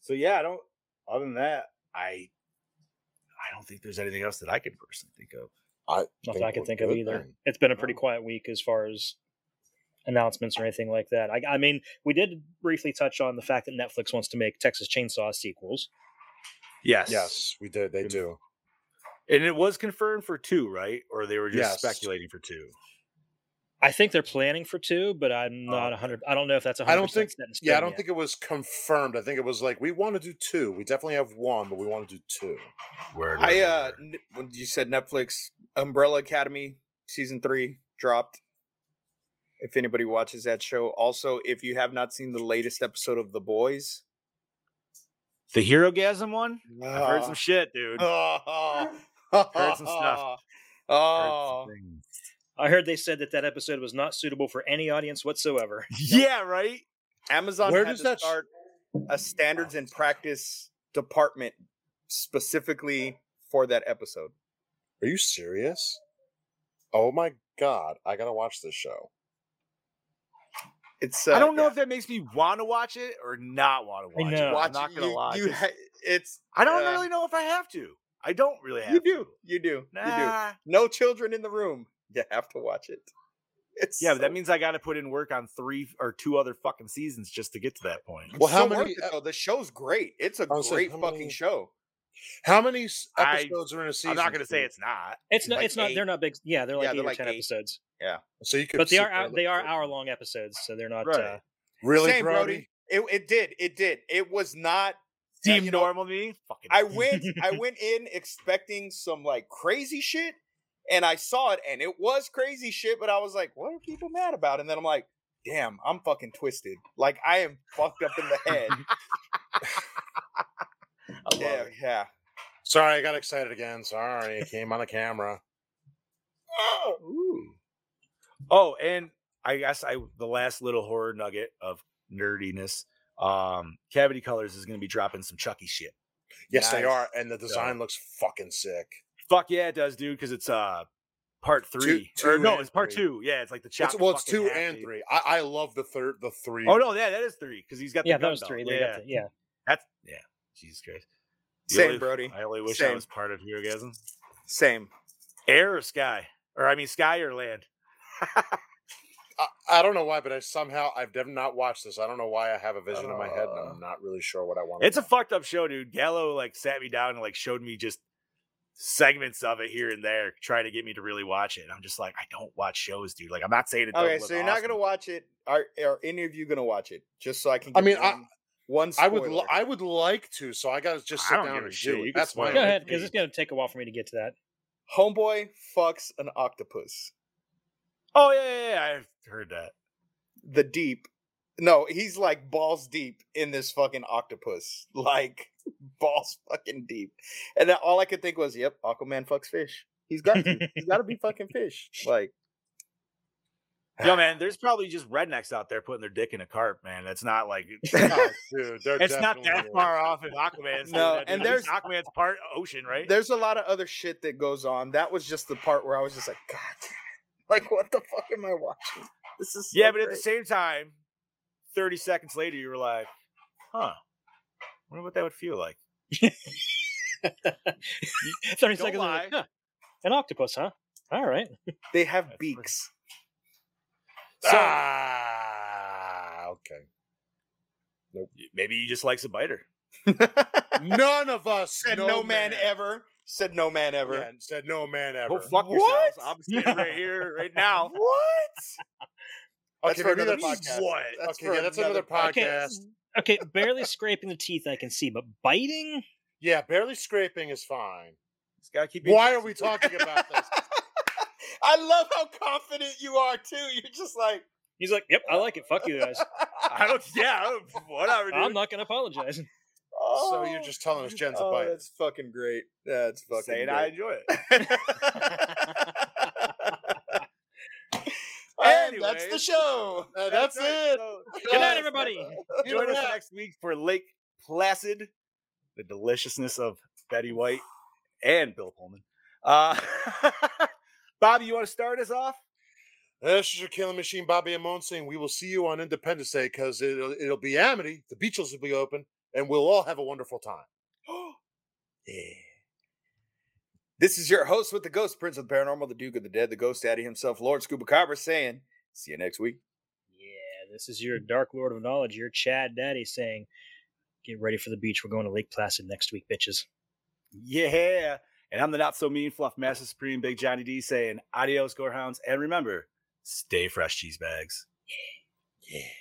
so yeah, I don't. Other than that, I. I don't think there's anything else that I can personally think of. I Nothing think I can we're think of either. then. It's been a pretty quiet week as far as announcements or anything like that. I, I mean, we did briefly touch on the fact that Netflix wants to make Texas Chainsaw sequels. Yes. Yes, we did. They Good. do. And it was confirmed for two, right? Or they were just Yes. speculating for two. I think they're planning for two, but I'm not a hundred. I don't know if that's a I hundred don't think. percent set. Yeah, I don't yet. think it was confirmed. I think it was like we want to do two. We definitely have one, but we want to do two. Word. I uh, when you said Netflix, Umbrella Academy season three dropped. If anybody watches that show, also if you have not seen the latest episode of The Boys, the Herogasm one. I've heard Ah. some shit, dude. oh, Heard some stuff. Heard Oh, some. I heard they said that that episode was not suitable for any audience whatsoever. Yeah, right. Amazon Where had does to that sh- start a standards and practice department specifically for that episode. Are you serious? Oh my god, I gotta watch this show. It's uh, I don't know yeah. if that makes me want to watch it or not want to I watch know. it. watch I'm not gonna you, lie. you 'cause ha- it's I don't uh, really know if I have to. I don't really have you to. do you do you do Nah. no children in the room you have to watch it it's Yeah, but that means I got to put in work on three or two other fucking seasons just to get to that point. Well, how so many worth it, the show's great it's a was saying, great fucking many- show How many s- I- episodes are in a season? I'm not going to say it's not. It's not. Like it's not. eight. They're not big. Yeah, they're like Yeah, eight they're or like ten eight. episodes. Yeah, so you could. But they are there hou- and they are hour long episodes, so they're not. Right. Uh, Really, Same, Brody? It, it did it did it was not Seem you know, normal to me? Fucking I went I went in expecting some like crazy shit and I saw it and it was crazy shit but I was like what are people mad about and then I'm like damn I'm fucking twisted like I am fucked up in the head I love yeah it. yeah Sorry, I got excited again. Sorry, it came on the camera. Ooh. Oh, and I guess I the last little horror nugget of nerdiness. Um, Cavity Colors is going to be dropping some Chucky shit. Yes, they are, and the design looks fucking sick. Fuck yeah, it does, dude. Because it's uh part three. two or no, it's part three. two. Yeah, it's like the It's, chop. well, it's two half, and dude. three. I, I love the third, the three. Oh no, yeah, that is three because he's got the yeah, gun those three. Yeah, the, yeah. that's yeah. Jesus Christ. The Same, only- Brody. I only wish I Same. was part of Herogasm. same Air or sky, or I mean sky or land. I, I don't know why, but I somehow I've never not watched this. I don't know why I have a vision in my head, and Uh, I'm not really sure what I want. It's a fucked up show, dude. Gallo like sat me down and like showed me just segments of it here and there, trying to get me to really watch it. And I'm just like, I don't watch shows, dude. Like, I'm not saying it. okay so you're not gonna watch it are, are any of you gonna watch it just so I can I mean, I- one, one I would, li- I would like to, so I got to just I sit don't down give a and shit. do You it. can That's spoil my it. Go ahead, because it's going to take a while for me to get to that. homeboy fucks an octopus Oh yeah, yeah, yeah, I've heard that. the deep. No, he's like balls deep in this fucking octopus. Like balls fucking deep. And then all I could think was, yep, Aquaman fucks fish. He's got to. He's got to be fucking fish. Like Yo, man, there's probably just rednecks out there putting their dick in a carp, man. That's not like Oh, dude, it's not that far off if Aquaman's No, that, and dude. At least there's- Aquaman's part ocean, right? there's a lot of other shit that goes on. That was just the part where I was just like, God damn. Like what the fuck am I watching? This is so Yeah, but at the same time, 30 seconds later, you were like, huh. wonder what that would feel like. 30 Don't seconds. lie. Like, huh, an octopus, huh? All right. they have beaks. So ah, okay. Nope. maybe he just likes a biter. None of us Said no, man, ever. Said no man ever. Yeah, said no man ever. Go fuck What? I'm standing right here, right now. What? That's Okay, for maybe another that's podcast. what? That's okay, for yeah, that's another Okay. podcast. Okay, barely scraping the teeth I can see, but biting? Yeah, barely scraping is fine. Just gotta keep. Why are we talking about this? I love how confident you are too. You're just like He's like, "Yep, I like it. Fuck you guys. I don't. Yeah, I don't- whatever. I'm not gonna apologize." So you're just telling us Jen's a oh, bite. that's fucking great. That's fucking saying great. I enjoy it. and that's the show. Uh, that's right. it. So, Good night, everybody. join us next week for Lake Placid, the deliciousness of Betty White and Bill Pullman. Uh, Bobby, you want to start us off? This is your killing machine, Bobby Amon saying we will see you on Independence Day because it'll, uh, it'll be Amity, the beaches will be open, and we'll all have a wonderful time. Yeah. This is your host with the Ghost Prince of the Paranormal, the Duke of the Dead, the Ghost Daddy himself, Lord Scuba Cabra, saying, "See you next week." Yeah, this is your Dark Lord of Knowledge, your Chad Daddy saying, "Get ready for the beach. We're going to Lake Placid next week, bitches." Yeah. And I'm the not so mean fluff master supreme, Big Johnny D, saying adios, gorehounds, and remember, stay fresh, cheese bags. Yeah.